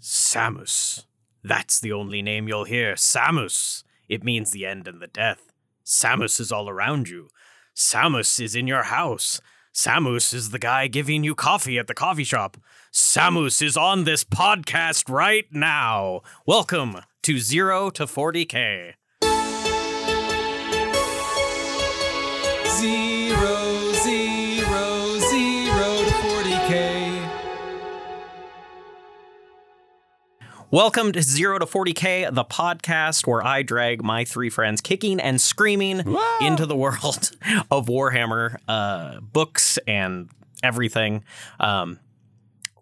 Samus. That's the only name you'll hear. Samus. It means the end and the death. Samus is all around you. Samus is in your house. Samus is the guy giving you coffee at the coffee shop. Samus is on this podcast right now. Welcome to 0 to 40K. Zero, Welcome to 0 to 40K, the podcast where I drag my three friends kicking and screaming into the world of Warhammer uh, books and everything. Um,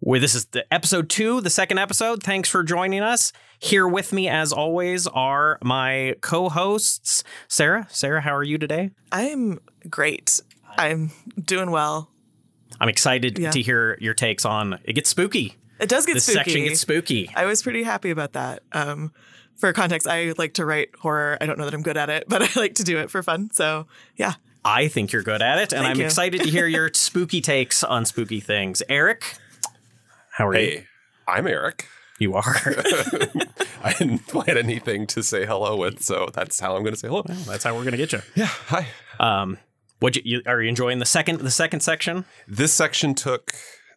where this is the episode two, the second episode. Thanks for joining us. Here with me, as always, are my co-hosts. Sarah, Sarah, how are you today? I'm great. I'm doing well. I'm excited Yeah. to hear your takes on. It gets spooky. It does get spooky. This spooky. section gets spooky. I was pretty happy about that. Um, for context, I like to write horror. I don't know that I'm good at it, but I like to do it for fun. So yeah, I think you're good at it, and Thank I'm you. excited to hear your spooky takes on spooky things. Erik, how are you? Hey, I'm Erik. You are. I didn't plan anything to say hello with, so that's how I'm going to say hello. That's how we're gonna get you. Yeah, hi. Um, what you, you are you enjoying the second the second section? This section took.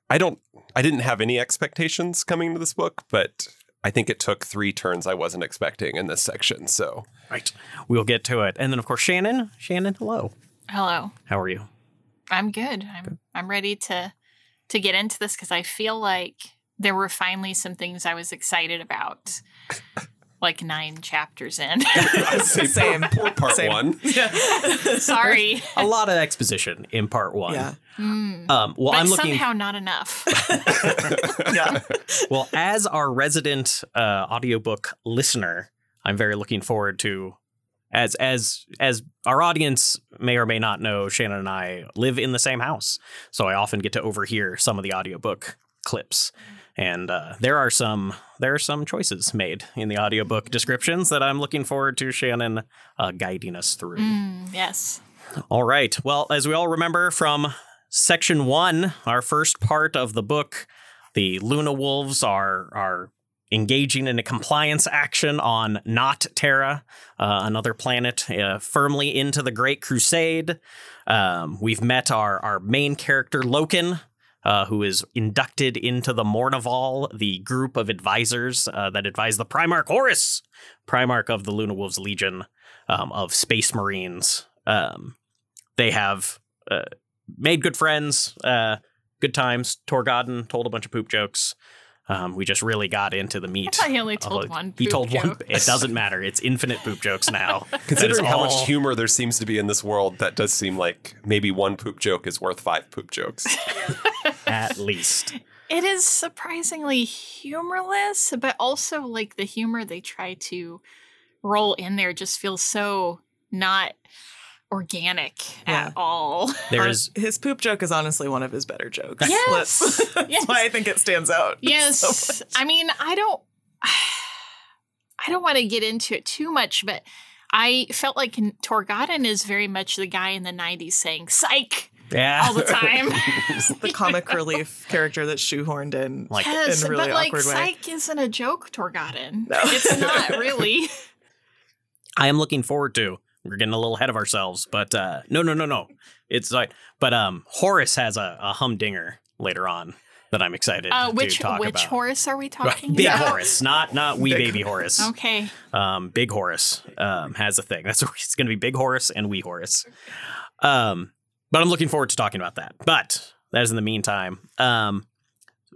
I don't. I didn't have any expectations coming into this book, but I think it took three turns I wasn't expecting in this section. So Right. We'll get to it, and then of course Shannon. Shannon, hello. Hello. How are you? I'm good. I'm I'm ready to to get into this because I feel like there were finally some things I was excited about. Like nine chapters in. Say Same. Poor, poor part Same. one. Sorry. A lot of exposition in part one. yeah, Mm. Um, well, but I'm looking. somehow not enough. yeah. Well, as our resident uh, audiobook listener, I'm very looking forward to as as as our audience may or may not know, Shannon and I live in the same house. So I often get to overhear some of the audiobook clips. And uh, there are some there are some choices made in the audiobook descriptions that I'm looking forward to Shannon uh, guiding us through. Mm, yes. All right. Well, as we all remember from section one, our first part of the book, the Luna Wolves are are engaging in a compliance action on Not Terra, uh, another planet, uh, firmly into the Great Crusade. Um, we've met our our main character Loken. Uh, who is inducted into the Mournival, the group of advisors uh, that advise the Primarch Horus, Primarch of the Luna Wolves Legion um, of Space Marines. Um, they have uh, made good friends, uh, good times. Torgaddon told a bunch of poop jokes. Um, we just really got into the meat. thought he only told it. one. He poop told one. It doesn't matter. It's infinite poop jokes now. Considering how all- much humor there seems to be in this world, that does seem like maybe one poop joke is worth five poop jokes. at least. It is surprisingly humorless, but also like the humor they try to roll in there just feels so not organic Yeah. at all. There Hon- is his poop joke is honestly one of his better jokes. Yes. Let's- that's Yes. why I think it stands out. Yes. much. I mean, I don't I don't want to get into it too much, but I felt like Torgaddon is very much the guy in the 90s saying psych yeah. all the time. the comic relief character that's shoehorned in. Like yes, in a really but like awkward way. psych isn't a joke, Torgaddon. No. It's not really. I am looking forward to. We're getting a little ahead of ourselves, but uh, no, no, no, no. It's like, but um, Horus has a, a humdinger later on that I'm excited Uh, to which talk which about. Horus are we talking Big about? Horus, not not wee Big baby Horus. Okay. Um, Big Horus um, has a thing. That's it's going to be Big Horus and Wee Horus. Um, but I'm looking forward to talking about that. But that is in the meantime. Um,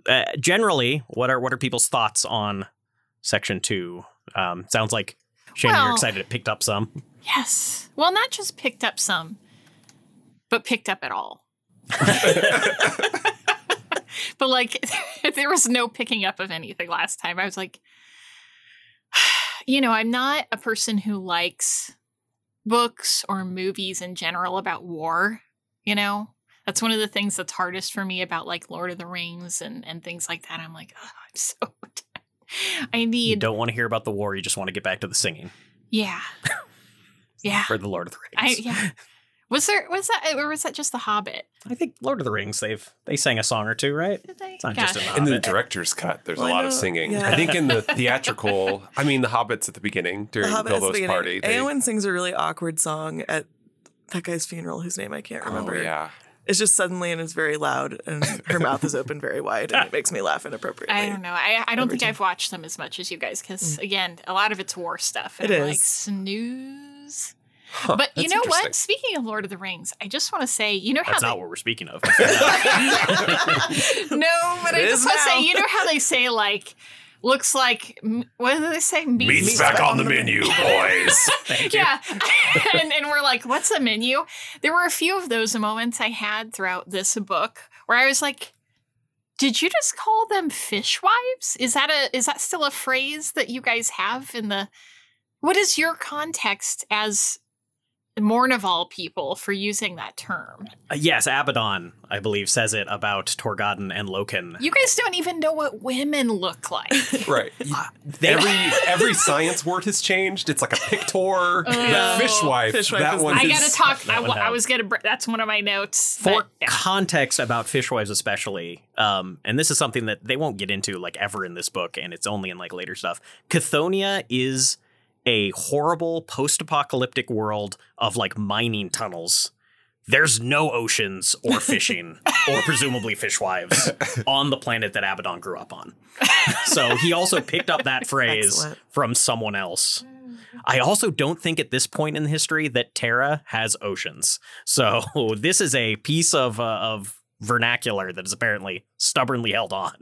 uh, generally, what are what are people's thoughts on section two? Um, sounds like Shannon, you're excited it picked up some. Yes. Well, not just picked up some, but picked up at all. but like there was no picking up of anything last time. I was like you know, I'm not a person who likes books or movies in general about war, you know? That's one of the things that's hardest for me about like Lord of the Rings and and things like that. I'm like, oh, I'm so I You need don't want to hear about the war. You just want to get back to the singing yeah. Yeah. for the Lord of the Rings. I Rings. yeah. Was there was that or was that just the Hobbit? I think Lord of the Rings. They've they sang a song or two, right? Did they? It's not just in In the director's cut, there's Well, a I lot of singing. yeah. I think in the theatrical, I mean, the Hobbits at the beginning The during Hobbit has the Bilbo's beginning. party. they- Eowyn sings a really awkward song at that guy's funeral, whose name I can't remember. Oh yeah, It's just suddenly and it's very loud, and her mouth is open very wide, and it makes me laugh inappropriately. I don't know. I, I don't think time. I've watched them as much as you guys because mm. again, a lot of it's war stuff. And It I'm like snooze. Huh, But you know what? Speaking of Lord of the Rings, I just want to say, you know how That's they- not what we're speaking of. no, but I just want to say, you know how they say like looks like what do they say? Meat- Meat's back on the menu, boys. Thank you. Yeah, and, and we're like, what's a menu? There were a few of those moments I had throughout this book where I was like, did you just call them fishwives? Is that a is that still a phrase that you guys have in the? What is your context as Mournival people for using that term? Uh, yes, Abaddon, I believe, says it about Torgaddon and Loken. You guys don't even know what women look like. right. They- every every science word has changed. It's like a pictor, Oh. fishwife. Fishwife that is one. I gotta talk. that I, one wa- I have. was gonna. br- That's one of my notes. for but, yeah. context about fishwives especially um and this is something that they won't get into like ever in this book and it's only in like later stuff Cthonia is a horrible post-apocalyptic world of like mining tunnels there's no oceans or fishing or presumably fishwives on the planet that Abaddon grew up on. So he also picked up that phrase Excellent. from someone else. I also don't think at this point in history that Terra has oceans. So this is a piece of uh, of vernacular that is apparently stubbornly held on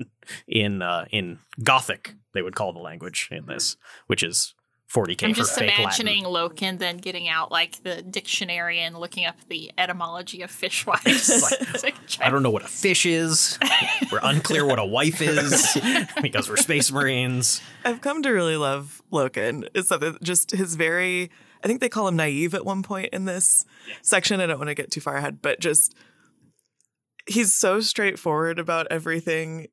in uh, in Gothic. They would call the language in this, which is 40k I'm for just fake imagining Latin. Loken then getting out like the dictionary and looking up the etymology of fishwives. It's like, oh, I don't know what a fish is. We're unclear what a wife is because we're space marines. I've come to really love Loken. It's something just his very I think they call him naive at one point in this section. I don't want to get too far ahead, but just he's so straightforward about everything.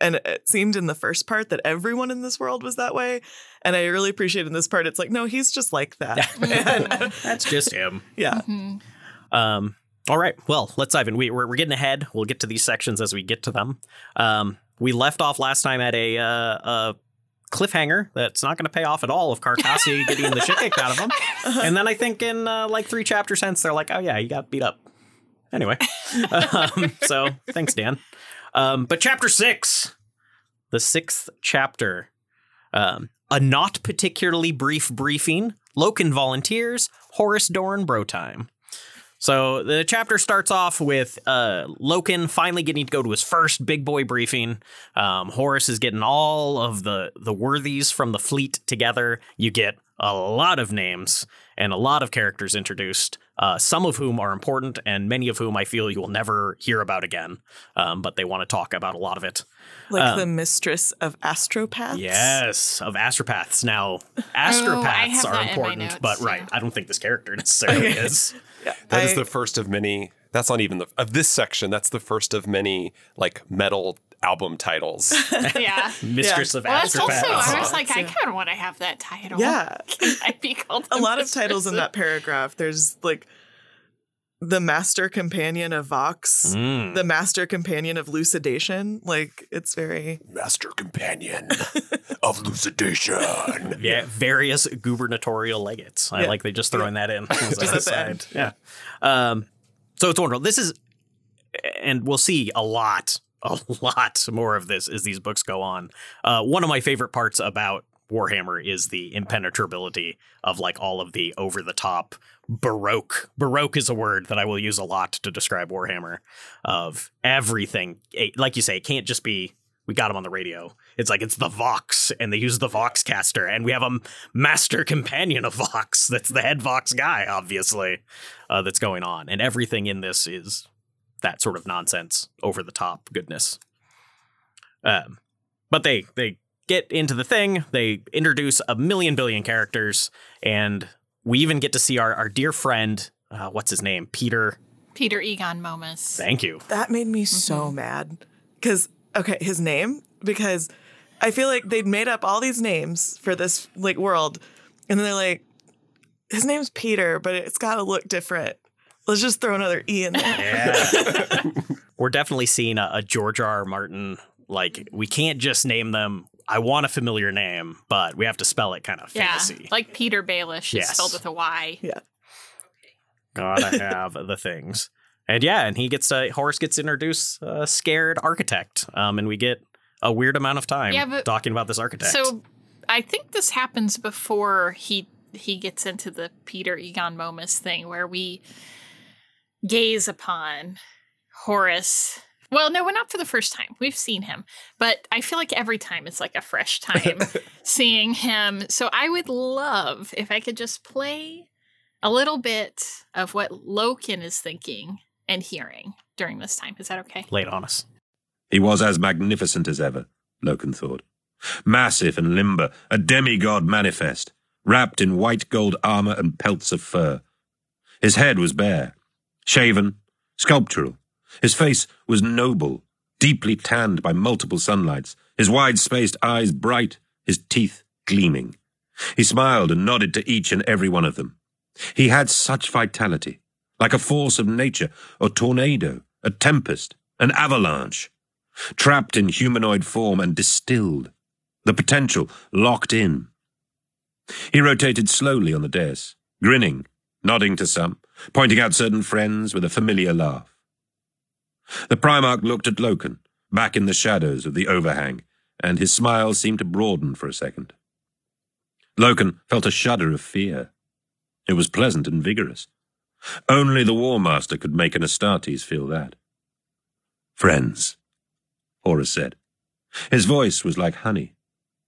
And it seemed in the first part that everyone in this world was that way. And I really appreciate in this part, it's like, no, he's just like that. And, That's just him. yeah. Mhm. Um, all right. Well, let's dive in. We, we're, we're getting ahead. We'll get to these sections as we get to them. Um, we left off last time at a, uh, a cliffhanger that's not going to pay off at all of Karkasy getting the shit kicked out of him. And then I think in uh, like three chapters hence, they're like, oh, yeah, you got beat up. Anyway. um, so thanks, Dan. Um, but chapter six, the sixth chapter, um, a not particularly brief briefing. Loken volunteers. Horus Dorn bro time. So the chapter starts off with uh, Loken finally getting to go to his first big boy briefing. Um, Horus is getting all of the the worthies from the fleet together. You get a lot of names and a lot of characters introduced, uh, some of whom are important and many of whom I feel you will never hear about again. Um, but they want to talk about a lot of it. Like Um, the mistress of astropaths. Yes, of astropaths. Now, Oh, astropaths have are that in my important, notes, but right, yeah. I don't think this character necessarily is. Yeah. That is I- the first of many. That's not even the of this section. That's the first of many like metal album titles. yeah. Mistress of Well, that's astropaths. also, I was like, I Yeah. kind of want to have that title. Yeah. Can I be called a the lot of mistress titles in that paragraph. There's like the master companion of Vox, Mm. the master companion of lucidation. Like it's very Master companion of lucidation. Yeah, various gubernatorial legates. I Yeah. like they just throwing that in as Just an at the end. Yeah. Um, so it's wonderful. This is, and we'll see a lot, a lot more of this as these books go on. Uh, one of my favorite parts about Warhammer is the impenetrability of like all of the over the top baroque. Baroque is a word that I will use a lot to describe Warhammer. Of everything, like you say, it can't just be we got him on the radio. It's like it's the Vox, and they use the Vox caster, and we have a master companion of Vox. That's the head Vox guy, obviously, uh, that's going on, and everything in this is that sort of nonsense, over the top goodness. Um, but they they get into the thing. They introduce a million billion characters, and we even get to see our our dear friend. Uh, what's his name? Peter. Peeter Egon Momus. Thank you. that made me so mad because okay, his name because I feel like they'd made up all these names for this like world, and then they're like, his name's Peter, but it's got to look different. Let's just throw another E in there. Yeah. We're definitely seeing a, a George R. R. Martin. Like, we can't just name them. I want a familiar name, but we have to spell it kind of Yeah, fantasy. like Petyr Baelish Yes. is spelled with a Y. Yeah. Gotta have the things. And yeah, and he gets uh, Horus gets introduced uh, scared architect, um, and we get a weird amount of time Yeah, but- talking about this architect. So I think this happens before he he gets into the Peeter Egon Momus thing where we gaze upon Horus. Well, no, we're not for the first time. We've seen him, but I feel like every time it's like a fresh time seeing him. So I would love if I could just play a little bit of what Loken is thinking and hearing during this time. Is that okay? Late it on us. He was as magnificent as ever, Loken thought. Massive and limber, a demigod manifest, wrapped in white gold armor and pelts of fur. His head was bare, shaven, sculptural. His face was noble, deeply tanned by multiple sunlights, his wide-spaced eyes bright, his teeth gleaming. He smiled and nodded to each and every one of them. He had such vitality, like a force of nature, a tornado, a tempest, an avalanche trapped in humanoid form and distilled, the potential locked in. He rotated slowly on the dais, grinning, nodding to some, pointing out certain friends with a familiar laugh. The Primarch looked at Loken, back in the shadows of the overhang, and his smile seemed to broaden for a second. Loken felt a shudder of fear. It was pleasant and vigorous. Only the War Master could make an Astartes feel that. Friends, Horus said. His voice was like honey,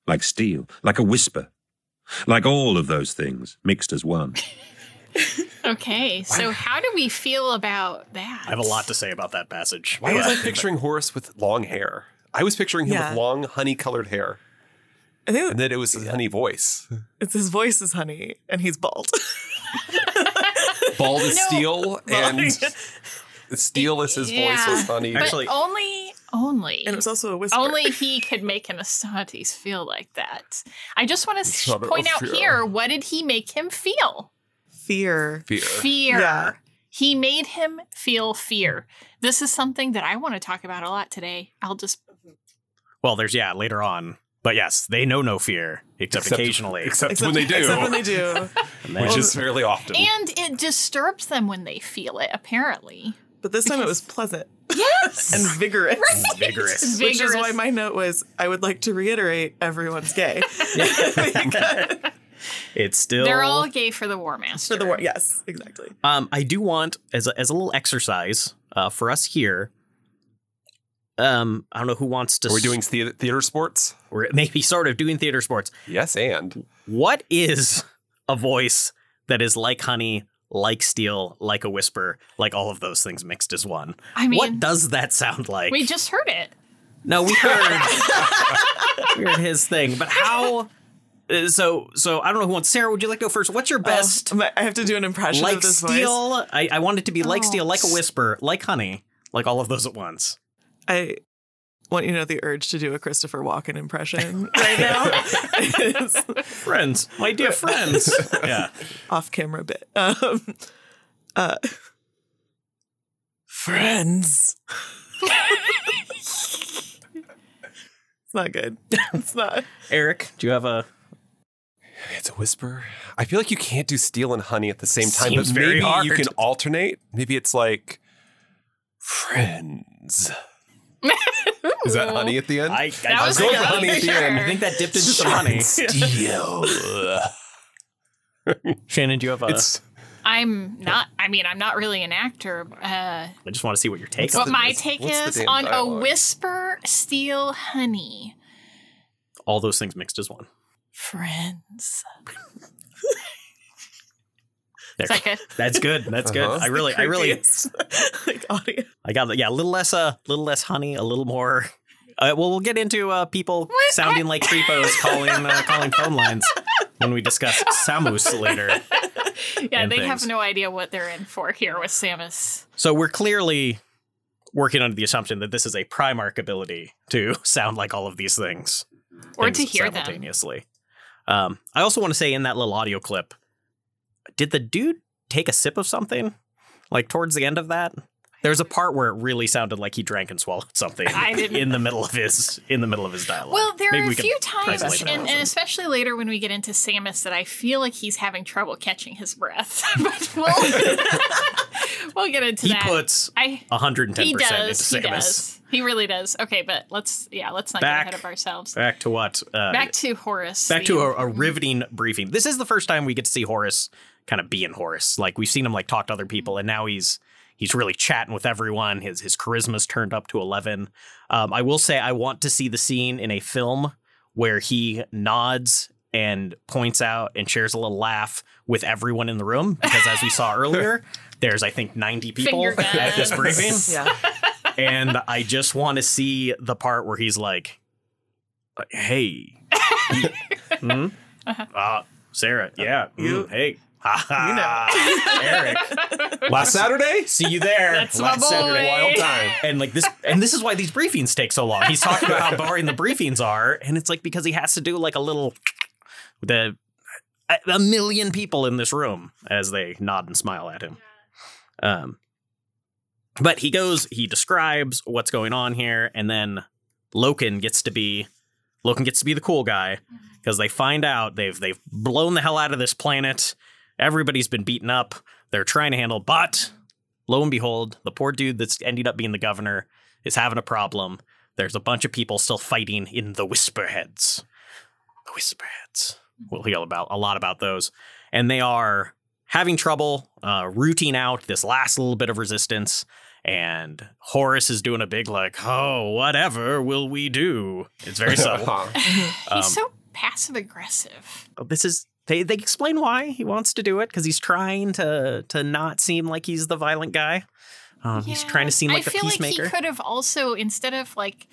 like steel, like a whisper, like all of those things mixed as one. Okay, so how do we feel about that? I have a lot to say about that passage. Why was I picturing Horus with long hair? I was picturing him Yeah. with long, honey colored hair. I think And then it was his honey voice. it's his voice is honey, and he's bald. Bald as No. steel, and steel as his voice Yeah. was honey. But Actually- only, only, and it was also a whisper. only he could make an Astartes feel like that. I just want to Shudder point out fear. here what did he make him feel? Fear. Fear. Fear. Yeah. He made him feel fear. This is something that I want to talk about a lot today. I'll just Well, there's yeah later on, but yes, they know no fear except, Except- occasionally. Except, Except when they do, Except when they do. And which is fairly often. and it disturbs them when they feel it. Apparently, But this time it was pleasant yes, and vigorous. vigorous. Which is why my note was I would like to reiterate everyone's gay. Because- It's still They're all gay for the War Master. for the war. Yes, exactly. Um, I do want as a, as a little exercise uh, for us here. Um, I don't know who wants to. We're we doing theater, theater sports? Or maybe sort of doing theater sports. Yes, and What is a voice that is like honey, like steel, like a whisper, like all of those things mixed as one? I mean, what does that sound like? we just heard it. No, we heard we heard his thing, but how? Uh, So, so I don't know who wants. Sarah, would you like to go first? What's your best? Oh, I have to do an impression like of this steel. voice. I, I want it to be like Oh. steel, like a whisper, like honey, like all of those at once. I want you to know the urge to do a Christopher Walken impression right now. Friends, my dear friends. yeah. off camera bit. Um, uh, friends. it's not good. It's not. Erik, do you have a? It's a whisper. I feel like you can't do steel and honey at the same time, Seems but very maybe hard. you can alternate. Maybe it's like friends. Is that honey at the end? I, I, That I was going good, for honey at the for end. sure. I think that dipped into some honey. Steel. Shannon, do you have a? it's I'm not. I mean, I'm not really an actor. Uh, I just want to see what your take what on my what's- take what's the is damn on a whisper, steel, honey, all those things mixed as one. Friends. There. Is that good? That's good. That's good. Uh-huh. I really, I really, Creepiest, like audio. I got that. yeah, a little less, uh, little less honey, a little more. Uh, well, we'll get into uh, people What? sounding like creepos calling uh, calling phone lines when we discuss Samus later. Yeah, And they have no idea what they're in for here with Samus. So we're clearly working under the assumption that this is a Primarch ability to sound like all of these things. Or things to hear them. simultaneously. Um, I also want to say in that little audio clip, did the dude take a sip of something? like towards the end of that. There's a part where it really sounded like he drank and swallowed something I didn't- in the middle of his in the middle of his dialogue. Well, there Maybe are a few times, isolate and, and especially later when we get into Samus, that I feel like he's having trouble catching his breath. but we'll, we'll get into he that. puts I 110 he percent into does. He does. He really does. Okay, but let's yeah, let's not Back- get ahead of ourselves. Back to what? Uh, Back to Horus. back the- to a, a riveting briefing. This is the first time we get to see Horus kind of being Horus. Like we've seen him like talk to other people, and now he's he's really chatting with everyone. His his charisma's turned up to eleven. Um, I will say I want to see the scene in a film where he nods and points out and shares a little laugh with everyone in the room because as we saw earlier. There's, I think, 90 people Finger at this briefing. Yeah. And I just want to see the part where he's like, "Hey, hmm? uh, Sarah, yeah, You- mm, hey, ha ha, Erik, Last Saturday? see you there, That's my Last Saturday, wild time." And like this, and this is why these briefings take so long. He's talking about how boring the briefings are, and it's like because he has to do like a little the a, a million people in this room as they nod and smile at him. Um, but he goes, he describes what's going on here, and then Loken gets to be Loken gets to be the cool guy because they find out they've they've blown the hell out of this planet. Everybody's been beaten up. They're trying to handle, but lo and behold, the poor dude that's ending up being the governor is having a problem. There's a bunch of people still fighting in the Whisperheads. The Whisperheads. We'll hear about a lot about those, and they are having trouble uh, rooting out this last little bit of resistance. And Horus is doing a big like, oh, whatever will we do? It's very subtle. He's Um, so passive aggressive. this is they they explain why he wants to do it because he's trying to to not seem like he's the violent guy. Um, He's trying to seem like I the feel peacemaker. like he could have also, instead of like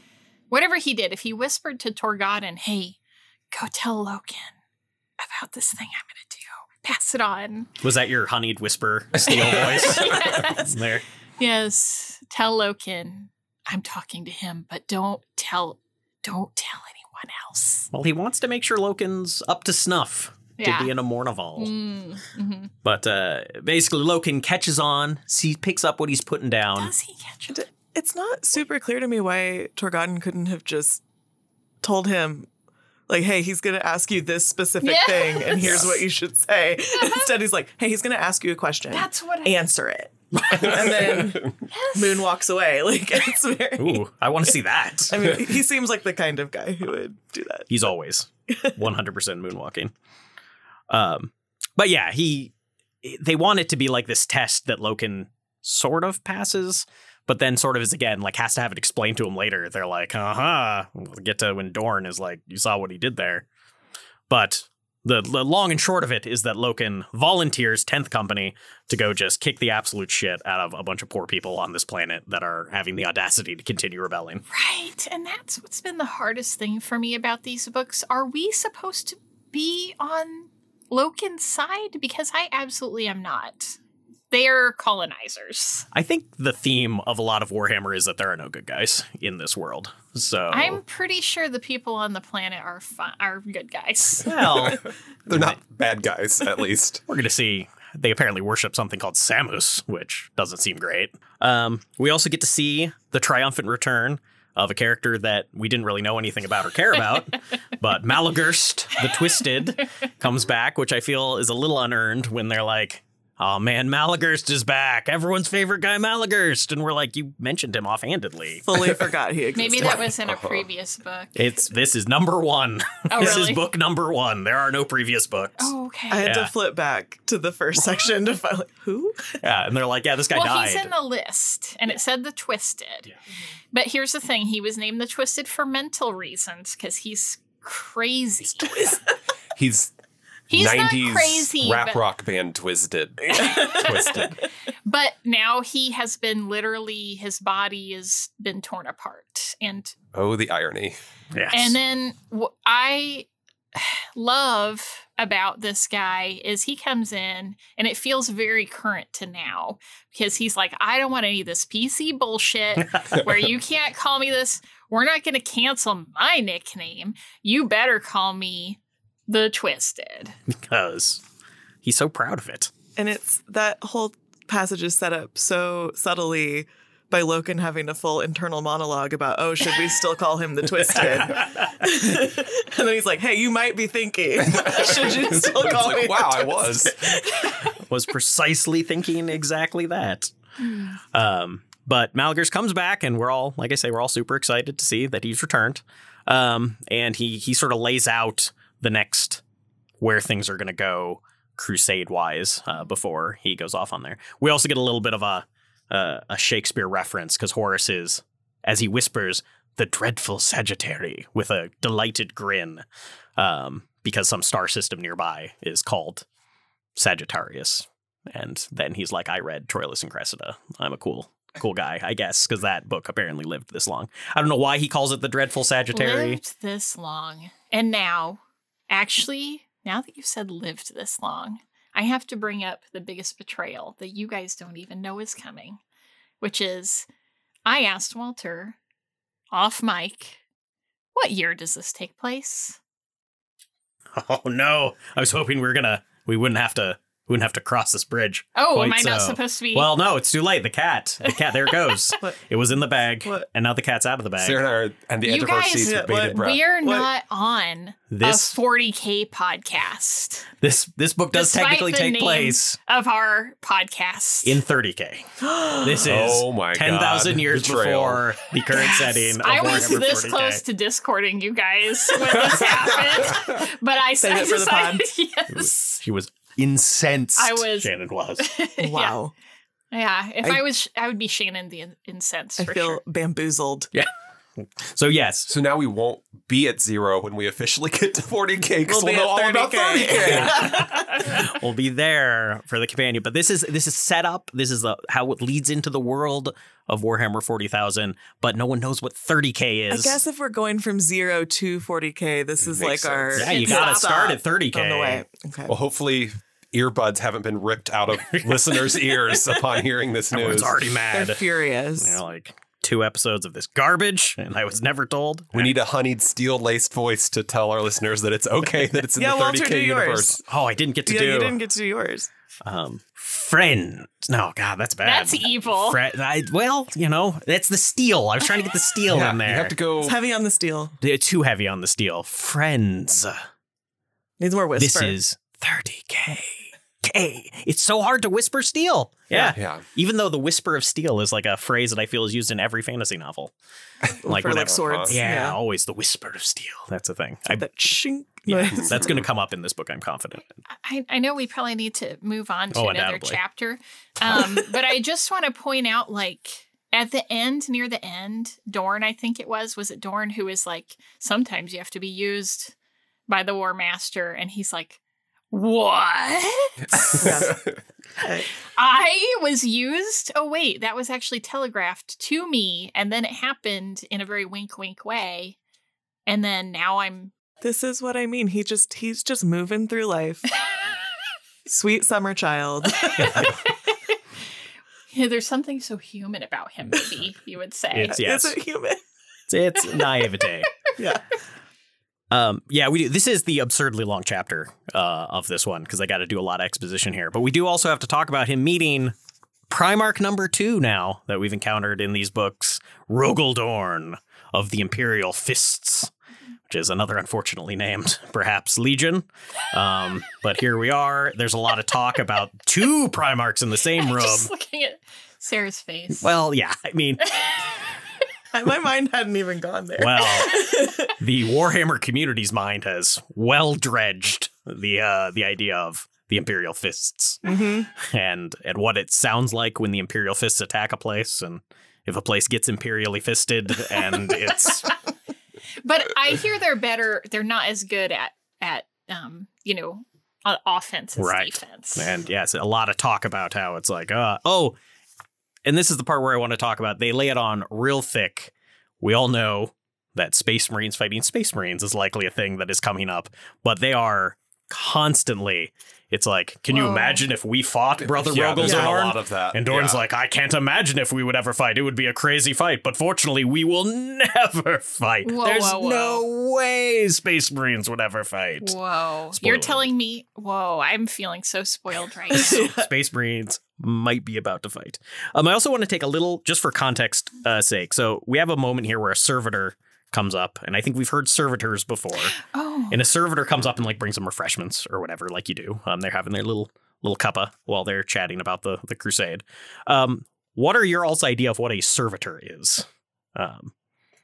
whatever he did, if he whispered to Torgaddon, "Hey, go tell Loken about this thing I'm going to do. Pass it on." Was that your honeyed whisper steel voice? yes. there. yes, tell Loken I'm talking to him, but don't tell, don't tell anyone else. Well, he wants to make sure Loken's up to snuff Yeah. to be in a Mournival. Mm, mhm. But uh, basically, Loken catches on. He picks up what he's putting down. Does he catch it? It's not super clear to me why Torgaddon couldn't have just told him, like, hey, he's going to ask you this specific Yes. thing, and here's what you should say. Instead, he's like, hey, he's going to ask you a question. That's what I. Answer it. and then Moon walks away. Like, it's very. Ooh, I want to see that. I mean, he seems like the kind of guy who would do that. He's always 100% moonwalking. Um, but yeah, he they want it to be like this test that Loken sort of passes, but then sort of is again like has to have it explained to him later. They're like, uh huh. We'll get to when Dorn is like, you saw what he did there. But the, the long and short of it is that Loken volunteers 10th Company to go just kick the absolute shit out of a bunch of poor people on this planet that are having the audacity to continue rebelling. Right. And that's what's been the hardest thing for me about these books. Are we supposed to be on Loken's side? Because I absolutely am not. They're colonizers. I think the theme of a lot of Warhammer is that there are no good guys in this world. So I'm pretty sure the people on the planet are fun, are good guys. well, They're not bad guys, at least. we're gonna see. They apparently worship something called Samus, which doesn't seem great. Um, we also get to see the triumphant return of a character that we didn't really know anything about or care about, but Maloghurst, the Twisted, comes back, which I feel is a little unearned when they're like, "Oh man, Maloghurst is back! Everyone's favorite guy, Maloghurst," and we're like, "You mentioned him offhandedly." Fully forgot he existed. Maybe that was in a uh-huh. previous book. It's this is number one. Oh, this really? is book number one. There are no previous books. Oh, okay. I had Yeah. to flip back to the first section to find like, who? Yeah, and they're like, yeah, this guy well, died. he's in the list, and it said the Twisted. But here's the thing: he was named the Twisted for mental reasons because he's crazy. He's, He's 90s not crazy, rap but, rock band Twisted. Twisted. but now he has been literally his body has been torn apart, and Oh, the irony. Yes. And then what I love about this guy is he comes in and it feels very current to now because he's like, I don't want any of this PC bullshit where you can't call me this. We're not going to cancel my nickname. You better call me the Twisted. because he's so proud of it. And it's that whole passage is set up so subtly by Loken having a full internal monologue about, oh, should we still call him the Twisted? and then he's like, hey, you might be thinking, should you still It's call me? like, wow, I was. was precisely thinking exactly that. Um, but Maloghurst comes back, and we're all, like I say, we're all super excited to see that he's returned. Um, and he he sort of lays out the next where things are going to go crusade wise uh, before he goes off on there. We also get a little bit of a uh, a Shakespeare reference because Horus is, as he whispers, the dreadful Sagittary with a delighted grin, um, because some star system nearby is called Sagittarius. And then he's like, I read Troilus and Cressida. I'm a cool, cool guy, I guess, because that book apparently lived this long. I don't know why he calls it the Dreadful Sagittary. Lived this long. And now, actually, now that you've said lived this long, I have to bring up the biggest betrayal that you guys don't even know is coming, which is I asked Walter off mic, what year does this take place? Oh no! I was hoping we were gonna, we wouldn't have to, wouldn't have to cross this bridge. Oh, Quite am I not so. supposed to be? Well, no, it's too late. The cat, the cat, there it goes. It was in the bag, What? and now the cat's out of the bag. Sarah and I are at the edge You of our guys- seats with bated breath. We're What? not on This- a 40k podcast This this book does Despite technically the take name place of our podcast. in 30k. This is Oh my God. 10,000 years Betrayal. before the current setting. Of I was Warhammer this 40K. close to discording you guys when this happened, but I Save it for the pod. decided yes. She was incensed. I was- Shannon was. Wow. Yeah, if I, I- was, I would be Shannon the in- incensed I for feel sure. bamboozled. So yes, So now we won't be at zero when we officially get to 40k We'll we'll, be know at all about 30K. 30k. we'll be there for the companion. But this is this is set up. This is the how it leads into the world of Warhammer 40,000. But no one knows what 30k is. I guess if we're going from zero to 40K, this is Makes like our. yeah, you gotta start at 30k. the way. Okay. well, hopefully earbuds haven't been ripped out of listeners' ears upon hearing this news. Everyone's news. already They're mad. furious. You know, like two episodes of this garbage, and I was never told. We need a honeyed steel laced voice to tell our listeners that it's okay that it's in Yeah, the 30k do yours. universe. Oh, I didn't get to yeah, do. you didn't get to do yours. um, friend. No, God, that's bad. That's evil. Fre- I, well, you know, that's the steel. I was trying to get the steel Yeah, in there. You have to go. It's heavy on the steel. They're too heavy on the steel. Friends. Needs more whisper. This is 30k. K. It's so hard to whisper steel. Yeah. Yeah. Even though the whisper of steel is like a phrase that I feel is used in every fantasy novel. Like for like swords. Yeah, yeah, always the whisper of steel. That's a thing. I, That shink. yeah, that's going to come up in this book. I'm confident. I, I know we probably need to move on to Oh, another chapter, um, but I just want to point out, like at the end, near the end, Dorn, I think it was, was it Dorn who is like, sometimes you have to be used by the War Master, and he's like, what? I was used. Oh, wait, that was actually telegraphed to me. And then it happened in a very wink wink way. And then now I'm. This is what I mean. He just he's just moving through life. Sweet summer child. Yeah, there's something so human about him, maybe you would say. It's yes. Is it human? It's, it's naivete. Yeah. Um, yeah, we do. This is the absurdly long chapter uh, of this one because I got to do a lot of exposition here. But we do also have to talk about him meeting Primarch number two now that we've encountered in these books, Rogal Dorn of the Imperial Fists, which is another unfortunately named, perhaps Legion. Um, but here we are. There's a lot of talk about two Primarchs in the same room. Just looking at Sarah's face. Well, yeah, I mean, My mind hadn't even gone there. well, the Warhammer community's mind has well dredged the uh, the idea of the Imperial Fists hmm and and what it sounds like when the Imperial Fists attack a place, and if a place gets imperially fisted, and it's but I hear they're better. They're not as good at at um you know uh, offense as Right. defense. and yes, a lot of talk about how it's like, uh, oh, and this is the part where I want to talk about. They lay it on real thick. We all know that Space Marines fighting Space Marines is likely a thing that is coming up, but they are constantly. It's like, can you imagine if we fought Brother yeah, there's been a lot of that. And Dorn's Yeah. like, I can't imagine if we would ever fight. It would be a crazy fight, but fortunately, we will never fight. Whoa, There's whoa, whoa. no way Space Marines would ever fight. Whoa. Spoiler. You're telling me, whoa, I'm feeling so spoiled right now. Space Marines might be about to fight. Um, I also want to take a little, just for context uh, sake. So we have a moment here where a servitor comes up, and I think we've heard servitors before. oh. And a servitor comes up and like brings them refreshments or whatever, like you do. Um, they're having their little little cuppa while they're chatting about the the crusade. Um, what are your all's idea of what a servitor is? Um,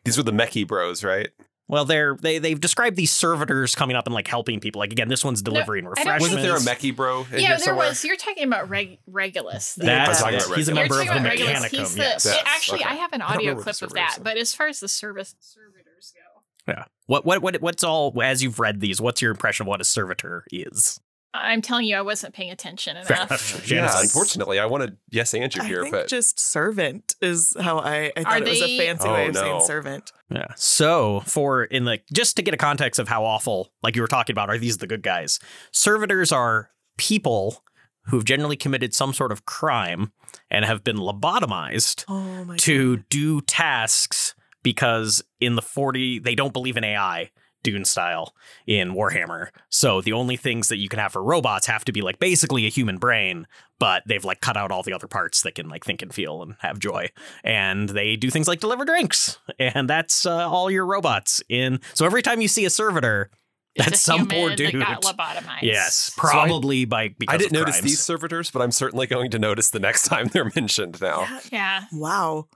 These were the Mechie bros, right? Well, they're they they've described these servitors coming up and like helping people. Like again, this one's delivering I don't- refreshments. Wasn't there a Mechie bro in yeah, here there somewhere? was. You're talking about Reg- Regulus. the- That's I was talking it. about he's a member of the talking about He's the, Yes. Yes, Actually, okay. I have an audio clip of that. servitors. But as far as the service servitors go, Yeah. What what what what's all as you've read these? What's your impression of what a servitor is? I'm telling you, I wasn't paying attention enough. enough. Yeah, unfortunately, I want wanted yes Andrew I here, think but just servant is how I, I thought Are it was they- a fancy Oh, way of no. saying servant. Yeah. So for in like just to get a context of how awful, like you were talking about, are these the good guys? Servitors are people who've generally committed some sort of crime and have been lobotomized Oh my to do tasks because in the 40 they don't believe in AI. Dune style in Warhammer. So the only things that you can have for robots have to be like basically a human brain, but they've like cut out all the other parts that can like think and feel and have joy. And they do things like deliver drinks. And that's uh, all your robots in. So every time you see a servitor, It's that's a some poor dude. that got lobotomized. Yes, I- probably by because I didn't of notice crimes. these servitors, but I'm certainly going to notice the next time they're mentioned now. Yeah. Yeah. Wow.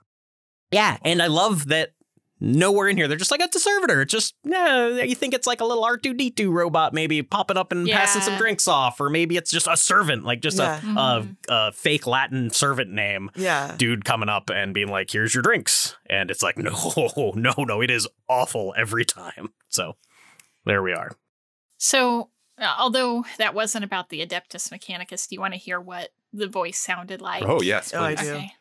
Yeah, and I love that nowhere in here they're just like it's a servitor. It's just yeah, you think it's like a little R two D two robot maybe popping up and passing some drinks off, or maybe it's just a servant, like just Yeah. a, Mhm. a a fake Latin servant name. Yeah. Dude coming up and being like, "Here's your drinks," and it's like, no, no, no, it is awful every time. So there we are. So, uh, although that wasn't about the Adeptus Mechanicus, do you want to hear what the voice sounded like? Oh yes, Oh, I do. Okay.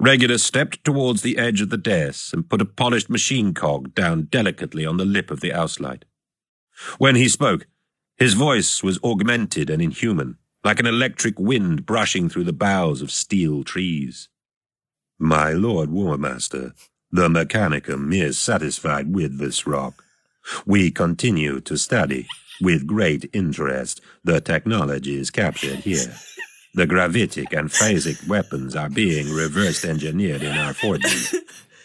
Regulus stepped towards the edge of the dais and put a polished machine cog down delicately on the lip of the Auslight. When he spoke, his voice was augmented and inhuman, like an electric wind brushing through the boughs of steel trees. My lord Warmaster, the Mechanicum is satisfied with this rock. We continue to study, with great interest, the technologies captured here. The gravitic and phasic weapons are being reverse engineered in our forges.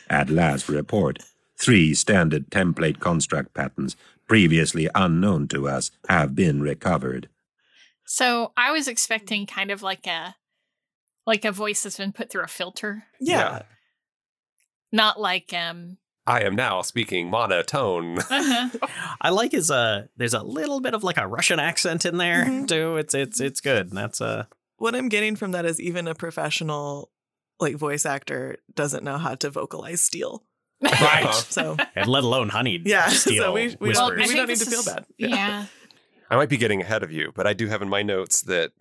At last report, three standard template construct patterns previously unknown to us have been recovered. So I was expecting kind of like a like a voice that's been put through a filter, Yeah. not like um. I am now speaking monotone. uh-huh. I like his uh. There's a little bit of like a Russian accent in there Mhm. too. It's it's it's good. That's uh. What I'm getting from that is even a professional like voice actor doesn't know how to vocalize steel. Right. Uh-huh. So and let alone honeyed Yeah, steel so we- we whispers. don't- we don't need to feel is- bad. Yeah. I might be getting ahead of you, but I do have in my notes that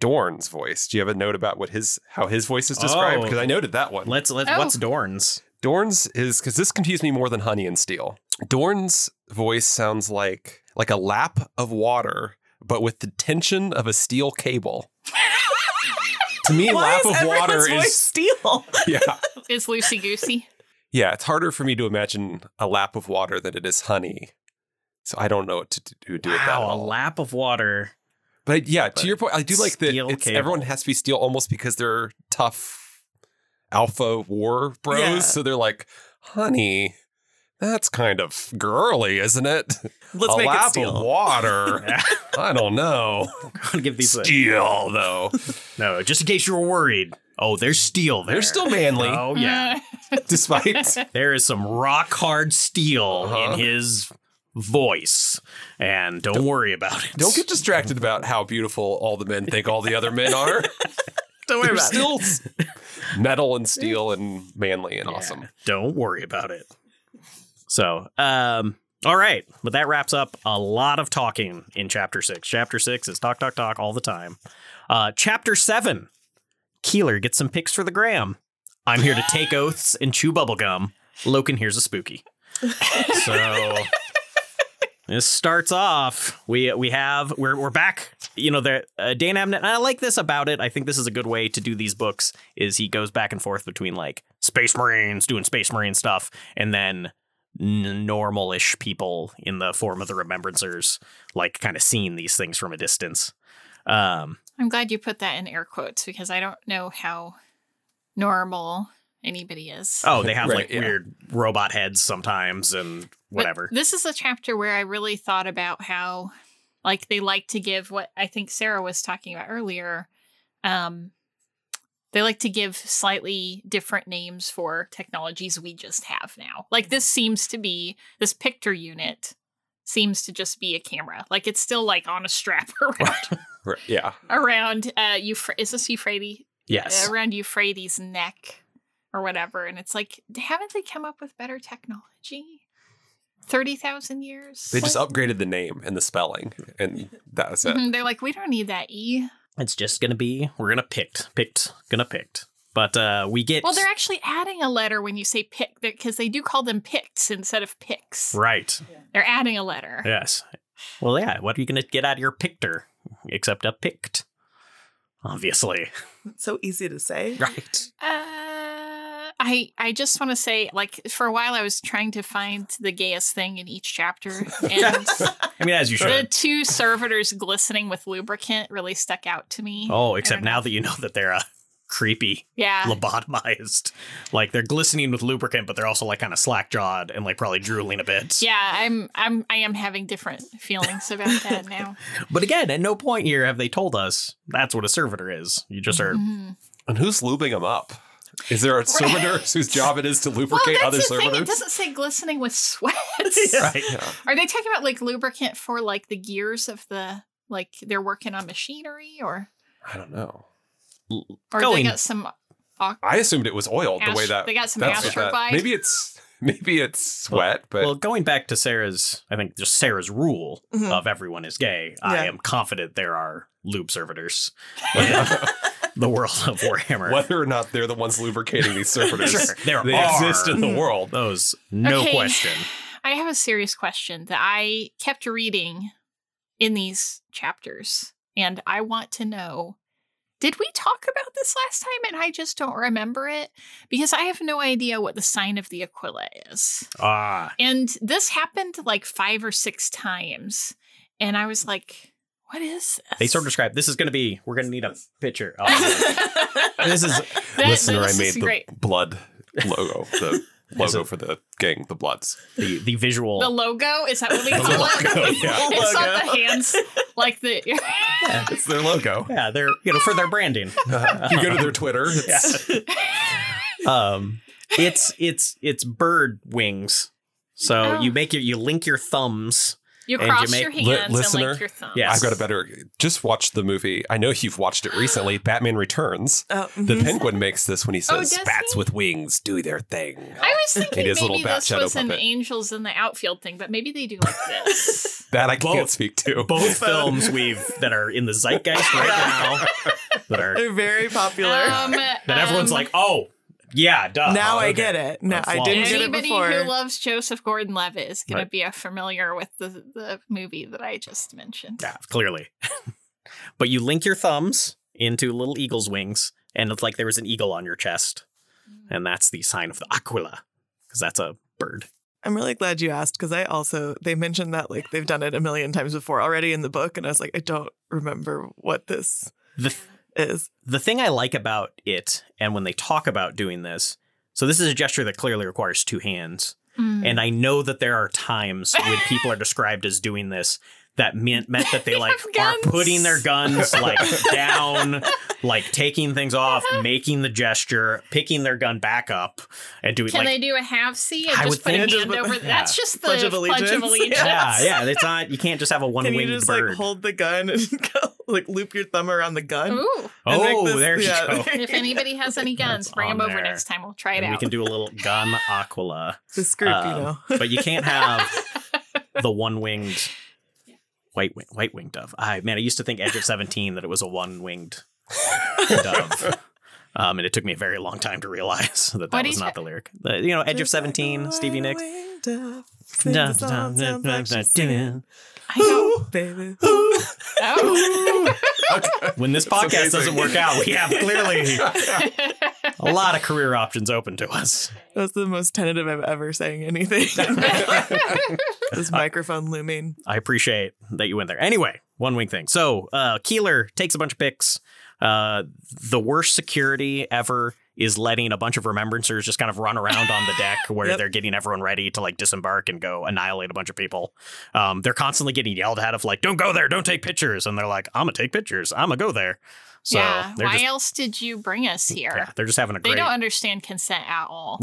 Dorn's voice. Do you have a note about what his how his voice is described? Oh. Because I noted that one. Let's let's Oh. what's Dorn's? Dorn's is because this confused me more than Honey and Steel. Dorn's voice sounds like like a lap of water, but with the tension of a steel cable. to me, why lap is of water voice is steel? yeah, Is loosey goosey. yeah. It's harder for me to imagine a lap of water than it is honey. So I don't know what to do, do with that. Wow, a lap of water. But yeah, to your point, I do like that steel it's, cable. everyone has to be steel almost because they're tough alpha war bros. Yeah. So they're like, honey, that's kind of girly, isn't it? Let's a make lap it steel. of water. I don't know. I'm gonna give these a, Steel, though. no, just in case you were worried. Oh, there's steel there. They're still manly, Oh yeah, despite. there is some rock hard steel Uh-huh. in his voice, and don't, worry about it. Don't get distracted about how beautiful all the men think all the other men are. Don't worry They're about still it. s- metal and steel and manly and Yeah, awesome. Don't worry about it. So, um, all right, but that wraps up a lot of talking in chapter six. Chapter six is talk, talk, talk all the time. Uh, chapter seven, Keeler gets some picks for the gram. I'm here to take oaths and chew bubblegum. Loken here's a spooky. So This starts off. We we have we're we're back. You know, the uh, Dan Abnett. And I like this about it. I think this is a good way to do these books. Is he goes back and forth between like space marines doing space marine stuff, and then n- normal-ish people in the form of the Remembrancers, like kind of seeing these things from a distance. Um, I'm glad you put that in air quotes because I don't know how normal anybody is. oh, they have Right, like yeah. weird robot heads sometimes and But whatever. This is a chapter where I really thought about how, like, they like to give what I think Sarah was talking about earlier. Um, they like to give slightly different names for technologies we just have now. Like, this seems to be this Pictor unit seems to just be a camera. Like, it's still like on a strap around Right, Yeah. around uh Euphra- is this Euphrates yes. around Euphrates' neck or whatever. And it's like, haven't they come up with better technology? 30,000 years? They just upgraded the name and the spelling, and that's it. Mhm, They're like, we don't need that E. It's just gonna be we're gonna picked picked gonna picked. But uh we get Well, they're actually adding a letter when you say pick because they do call them picks instead of picks. right. They're adding a letter. Yes. Well, yeah. What are you gonna get out of your pictor except a picked? Obviously. It's so easy to say. Right. Uh, I I just want to say, like, for a while I was trying to find the gayest thing in each chapter, and I mean, as you should. the two servitors glistening with lubricant really stuck out to me. Oh, except now know. that you know that they're uh, creepy, yeah, lobotomized. Like they're glistening with lubricant, but they're also like kind of slack jawed and like probably drooling a bit. Yeah, I'm I'm I am having different feelings about that now. But again, at no point here have they told us that's what a servitor is. You just are. Mhm. And who's lubing them up? Is there a servitor whose job it is to Well, lubricate that's other the thing. It doesn't say glistening with sweat. Right. Yeah. Are they talking about like lubricant for like the gears of the like they're working on machinery or I don't know. or Going- they got some au- I assumed it was oil the way that they got some that's what that- astroglide? Maybe it's maybe it's sweat, but well, going back to Sarah's, I think just Sarah's rule Mhm. of everyone is gay. I am confident there are lube servitors in the world of Warhammer. whether or not they're the ones lubricating these servitors, Sure, there they are. exist in the world. Those, no Okay. question. I have a serious question that I kept reading in these chapters, and I want to know did we talk about this last time and I just don't remember it? Because I have no idea what the sign of the Aquila is. Ah, And this happened like five or six times. And I was like, what is this? they sort of describe this is going to be. We're going to need a picture. Oh, this is That- Listener, I made the great. blood logo, the logo it- for the gang, the Bloods. the the visual. The logo? Is that what we The call it? logo, yeah. It's not the hands like the It's their logo. yeah, they're you know for their branding. you go to their Twitter. It's, um, it's it's it's bird wings. So Oh. you make your you link your thumbs. You And you cross make- your li- hands listener, and like your thumb. Yeah. I've got a better. Just watch the movie. I know you've watched it recently. Batman Returns. Oh, The mhm. penguin makes this when he Oh, says, does "Bats he? with wings do their thing." I was thinking It is a little maybe bat this shadow was an puppet. angels in the outfield thing, but maybe they do like this. That I can't speak to. Both films we've that are in the zeitgeist right now that are They're very popular. Um, that everyone's um, like, oh yeah, duh. now I Okay. get it. No, I didn't get it anybody who loves Joseph Gordon-Levitt is going Right. to be familiar with the the movie that I just mentioned. Yeah, clearly. but you link your thumbs into little eagle's wings, and it's like there was an eagle on your chest, mm. and that's the sign of the aquila, because that's a bird. I'm really glad you asked because I also they mentioned that like they've done it a million times before already in the book, and I was like, I don't remember what this The is. the thing I like about it, and when they talk about doing this, so this is a gesture that clearly requires two hands. Mm. And I know that there are times when people are described as doing this that meant meant that they like are putting their guns like down, like taking things off, making the gesture, picking their gun back up, and doing Can like they do a half C and I just would put a think- hand Just over? put- That's just the Pledge of Pledge of Allegiance. Allegiance. yeah, yeah. It's not. You can't just have a one winged you just bird. like hold the gun and go like loop your thumb around the gun? Ooh. and oh, this- there you yeah. go. If anybody has any guns, That's bring them over there. next time. We'll try it And we can do a little gun aquila. This group, Um, you know. but you can't have the one winged white wing, white winged dove. I man, I used to think Edge of Seventeen that it was a one winged dove. Um, and it took me a very long time to realize that that What was not it? the lyric. The, you know, Edge of Seventeen, Stevie Nicks. Duff. Sing the song, sounds like she's singing. I don't. Ooh, baby. Oh. When this podcast doesn't work out, we have clearly a lot of career options open to us. That's the most tentative I've ever saying anything. this microphone looming. I appreciate that you went there. Anyway, one wing thing. So uh, Keeler takes a bunch of pics. Uh, the worst security ever is letting a bunch of remembrancers just kind of run around on the deck where Yep. they're getting everyone ready to like disembark and go annihilate a bunch of people. Um, they're constantly getting yelled at of like, "Don't go there, don't take pictures," and they're like, "I'm gonna take pictures, I'm gonna go there." So yeah. Why just else did you bring us here? yeah, they're just having a They great don't understand consent at all.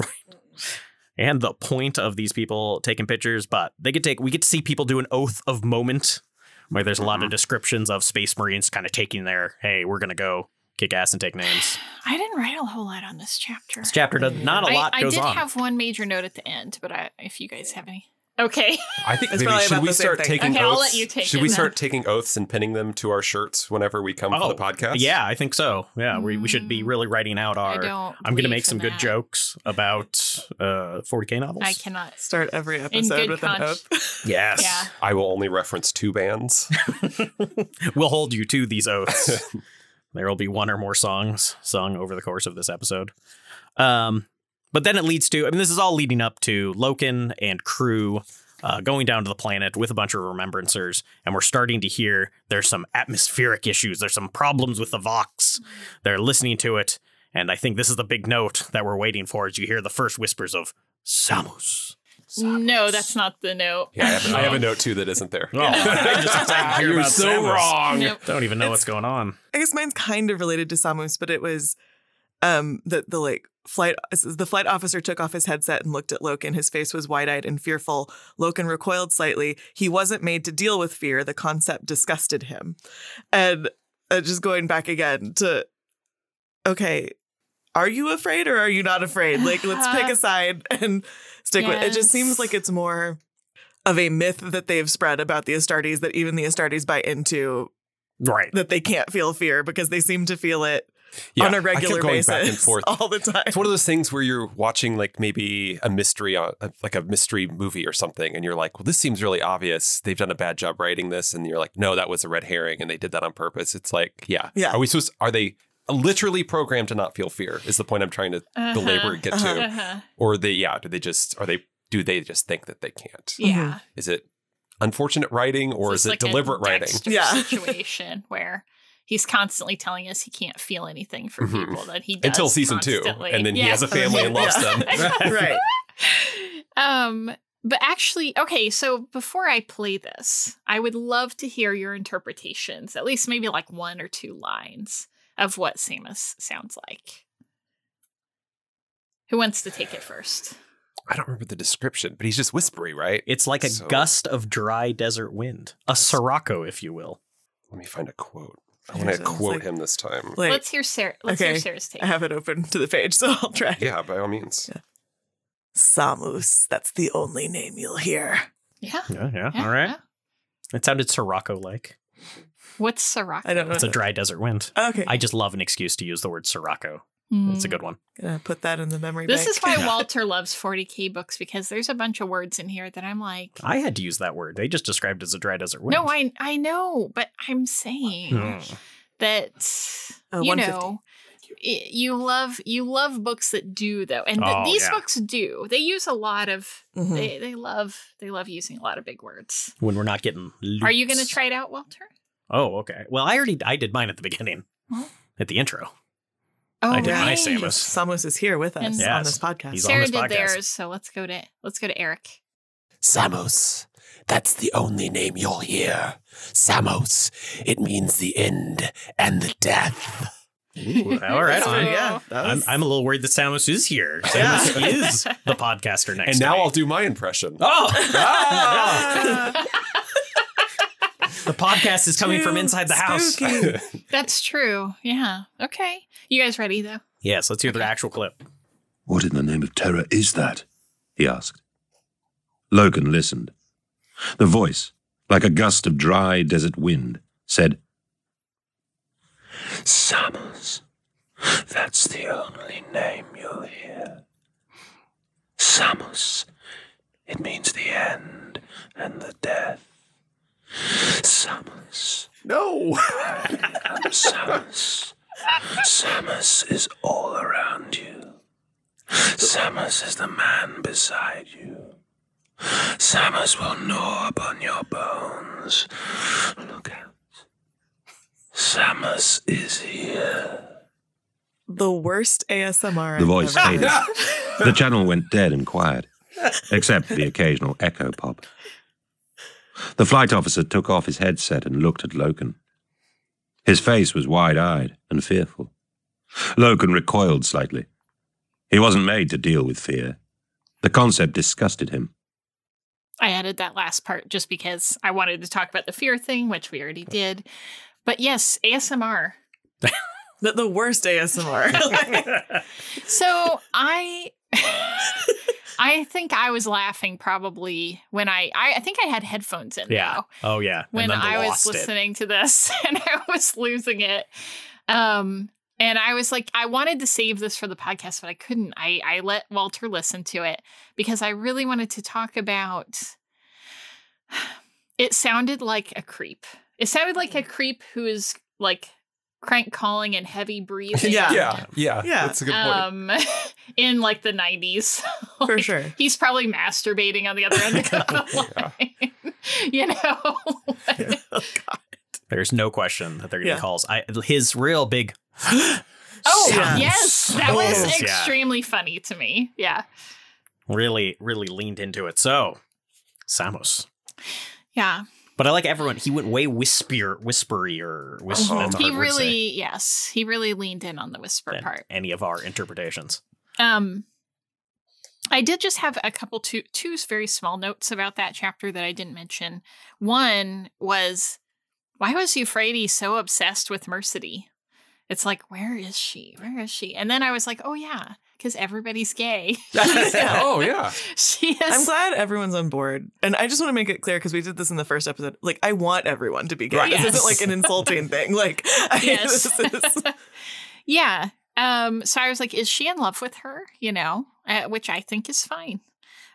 and the point of these people taking pictures, but they get take we get to see people do an oath of moment where there's a lot of descriptions of space marines kind of taking their hey, we're gonna go kick ass and take names. I didn't write a whole lot on this chapter. This chapter does not a I, lot I goes did on. have one major note at the end, but I, if you guys have any, okay. I think It's maybe probably should about we the same start thing. taking Okay, oaths? I'll let you take should it we then. start taking oaths and pinning them to our shirts whenever we come Oh, for the podcast? yeah, I think so. Yeah, we, we should be Mm, really writing out I our. don't. I'm gonna believe make some in good that. jokes about uh 40k novels. I cannot. Start every episode good with an consci- oath. Yes. Yeah. I will only reference two bands. we'll hold you to these oaths. there will be one or more songs sung over the course of this episode. Um, but then it leads to, I mean, this is all leading up to Loken and crew uh, going down to the planet with a bunch of remembrancers, and we're starting to hear there's some atmospheric issues. There's some problems with the Vox. They're listening to it, and I think this is the big note that we're waiting for as you hear the first whispers of Samus. No, that's not the note. Yeah, I have, I have a note too that isn't there. Oh, I'm just excited to hear You're about so Samus. wrong. Nope. Don't even know what's going on. I guess mine's kind of related to Samus, but it was um the the like flight the flight officer took off his headset and looked at Loken. His face was wide-eyed and fearful. Loken recoiled slightly. He wasn't made to deal with fear. The concept disgusted him. And uh, just going back again to okay, are you afraid or are you not afraid? Like let's pick a side and stick with it. Just seems like it's more of a myth that they've spread about the Astartes that even the Astartes buy into Right. that they can't feel fear because they seem to feel it Yeah, on a regular going basis back and forth. all the time. It's one of those things where you're watching like maybe a mystery on uh, like a mystery movie or something, and you're like, "Well, this seems really obvious. They've done a bad job writing this," and you're like, "No, that was a red herring, and they did that on purpose." It's like, yeah, Yeah. Are we supposed? Are they literally programmed to not feel fear? Is the point I'm trying to Uh-huh. belabor and get to, Uh-huh. or they? Yeah, do they just? Are they? Do they just think that they can't? Yeah. Is it unfortunate writing, or So is it like a deliberate writing? Yeah. situation where he's constantly telling us he can't feel anything for Mhm. people that he does Until season constantly. two, and then he has a family and loves them. right. um but actually okay so before i play this i would love to hear your interpretations at least maybe like one or two lines of what samus sounds like who wants to take it first I don't remember the description, but he's just whispery, right? It's like a So- gust of dry desert wind, a sirocco, if you will. Let me find a quote. I want to quote like- him this time. Like, let's hear sarah let's hear okay, sarah's take I have it open to the page, so I'll try. Yeah, by all means. Samus, that's the only name you'll hear. yeah, Yeah, yeah. yeah, All right. yeah. It sounded sirocco like. What's sirocco I don't know. It's a dry desert wind. Okay, I just love an excuse to use the word sirocco. It's a good one. gonna put that in the memory this bank. is why walter loves 40k books because there's a bunch of words in here that i'm like I had to use that word. They just described it as a dry desert wind. no i i know but i'm saying Hmm. that Oh, you know y- you love you love books that do though and th- Oh, these yeah. books do they use a lot of Mhm. they, they love they love using a lot of big words When we're not getting. are you going to try it out walter Oh, okay. Well, I already I did mine at the beginning, at the intro. oh I did my. Samus. Samus is here with us And- on Yes. this podcast. He's on sarah this did podcast. theirs so let's go to let's go to eric Samos. That's the only name you'll hear. Samos. It means the end and the death. Ooh, all right. That's on. pretty- yeah, that I'm, was- I'm a little worried that Samus is here. Samus is the podcaster next. And now to. I'll do my impression. Oh, Ah! The podcast is coming from inside the house. that's true yeah okay you guys ready though Yes, let's hear the actual clip. What in the name of terror is that? he asked. Loken listened. The voice, like a gust of dry desert wind, said, Samus. That's the only name you'll hear. Samus. It means the end and the death. Samus. No. Samus. Samus is all around you. Samus is the man beside you. Samus will gnaw upon your bones. Look out. Samus is here. The worst ASMR. The I've voice ever faded. The channel went dead and quiet, except for the occasional echo pop. The flight officer took off his headset and looked at Loken. His face was wide eyed and fearful. Loken recoiled slightly. He wasn't made to deal with fear. The concept disgusted him. I added that last part just because I wanted to talk about the fear thing, which we already did. But yes, ASMR. The, the worst ASMR. So I I think I was laughing probably when I I, I think I had headphones in yeah. though, Oh yeah. when I was lost it. listening to this and I was losing it. Um and I was like, I wanted to save this for the podcast, but I couldn't. I, I let Walter listen to it because I really wanted to talk about it sounded like a creep. It sounded like a creep who is like crank calling and heavy breathing. Yeah. Yeah, yeah, Yeah. That's a good point. Um, in like the 90s. For Like, sure. He's probably masturbating on the other end of the line. you know? There's no question that they're getting Yeah. calls. I his real big oh, Yeah. yes. That was Yes, yeah. extremely funny to me. Yeah. really really leaned into it. So Samus. Yeah. But I like everyone. He went way wispier, whispery, or whisper. Uh-huh. that's a He hard word to say really, yes, he really leaned in on the whisper than part. any of our interpretations. Um, I did just have a couple two two very small notes about that chapter that I didn't mention. One was why was Euphrates so obsessed with Mersadie? It's like where is she? Where is she? And then I was like, oh yeah, because everybody's gay. oh yeah. she is. I'm glad everyone's on board. And I just want to make it clear because we did this in the first episode. Like, I want everyone to be gay. Right. This Yes. isn't like an insulting thing. Like, I, Yes. is, yeah. Um. So I was like, is she in love with her? You know, uh, which I think is fine.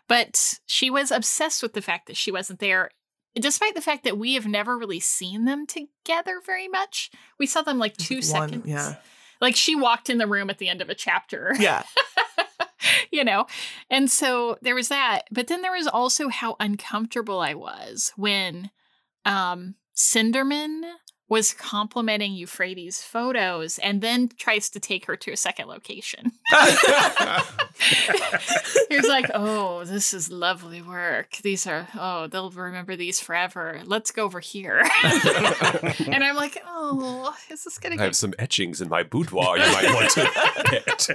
But she was obsessed with the fact that she wasn't there, despite the fact that we have never really seen them together very much. We saw them like two One, seconds. yeah. Like she walked in the room at the end of a chapter. yeah. you know? And so there was that. But then there was also how uncomfortable I was when um Sindermann was complimenting Euphrates' photos and then tries to take her to a second location. He was like, "Oh, this is lovely work. These are oh, they'll remember these forever. Let's go over here." and I'm like, "Oh, is this gonna I have some etchings in my boudoir you might want to get.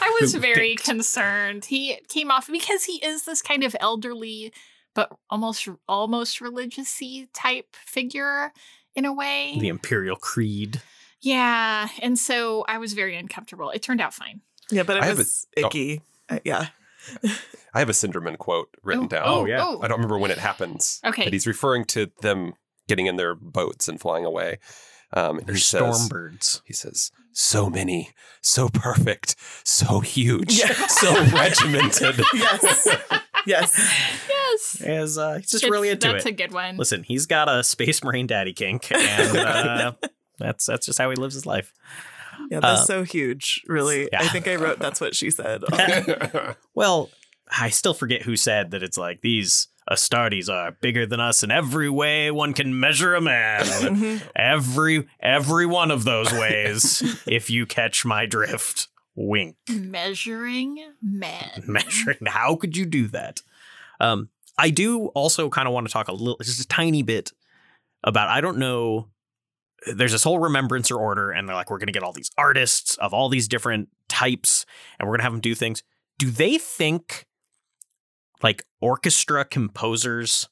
I was very concerned. He came off because he is this kind of elderly, but almost almost religious-y type figure in a way. The Imperial Creed. yeah, and so I was very uncomfortable. It turned out fine. Yeah, but it I was a- oh. icky. Uh, yeah. I have a Sindermann quote written Oh, down. Oh, yeah. I don't remember when it happens. Okay. But he's referring to them getting in their boats and flying away. Um, and They're he says, stormbirds. he says, so many, so perfect, so huge, Yeah. so regimented. Yes. yes. Yes, Is uh, he's just It's- really into that's it. a good one. Listen, he's got a Space Marine daddy kink, and uh, that's that's just how he lives his life. Yeah, that's Uh, so huge. Really. yeah. I think I wrote that's what she said. Well, I still forget who said that. It's like these Astartes are bigger than us in every way one can measure a man. Mhm. every every one of those ways. if you catch my drift, wink. Measuring men. measuring. How could you do that? Um, I do also kind of want to talk a little, just a tiny bit about. I don't know. There's this whole remembrancer order, and they're like, we're going to get all these artists of all these different types, and we're going to have them do things. Do they think like orchestra composers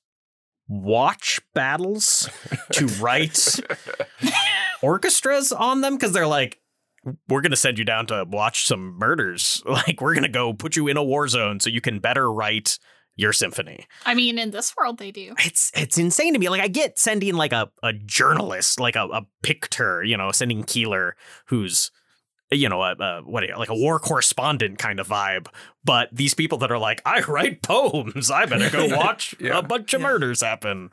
watch battles to write orchestras on them because they're like we're going to send you down to watch some murders like we're going to go put you in a war zone so you can better write your symphony I mean, in this world, they do. it's it's insane to me like i get sending like a, a journalist like a, a pictor you know sending keeler who's you know, a, a what are you- like a war correspondent kind of vibe. But these people that are like, I write poems, I better go watch Yeah. a bunch of murders happen.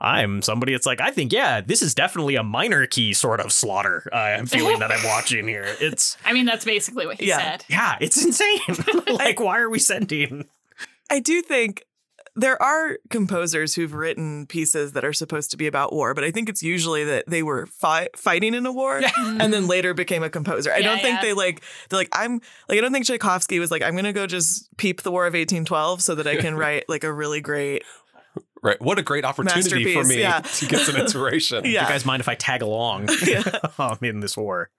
I'm somebody that's like, I think, yeah, this is definitely a minor key sort of slaughter. uh, I'm feeling that I'm watching here. It's I mean, that's basically what he Yeah. said. yeah, it's insane. like, why are we sending? I do think there are composers who've written pieces that are supposed to be about war, but I think it's usually that they were fi- fighting in a war and then later became a composer. I Yeah, don't think yeah. they like they're like I'm like I don't think Tchaikovsky was like I'm gonna go just peep the War of 1812 so that I can write like a really great Right. What a great opportunity for me yeah. to get some inspiration. Yeah. you guys mind if I tag along Yeah. um, in this war?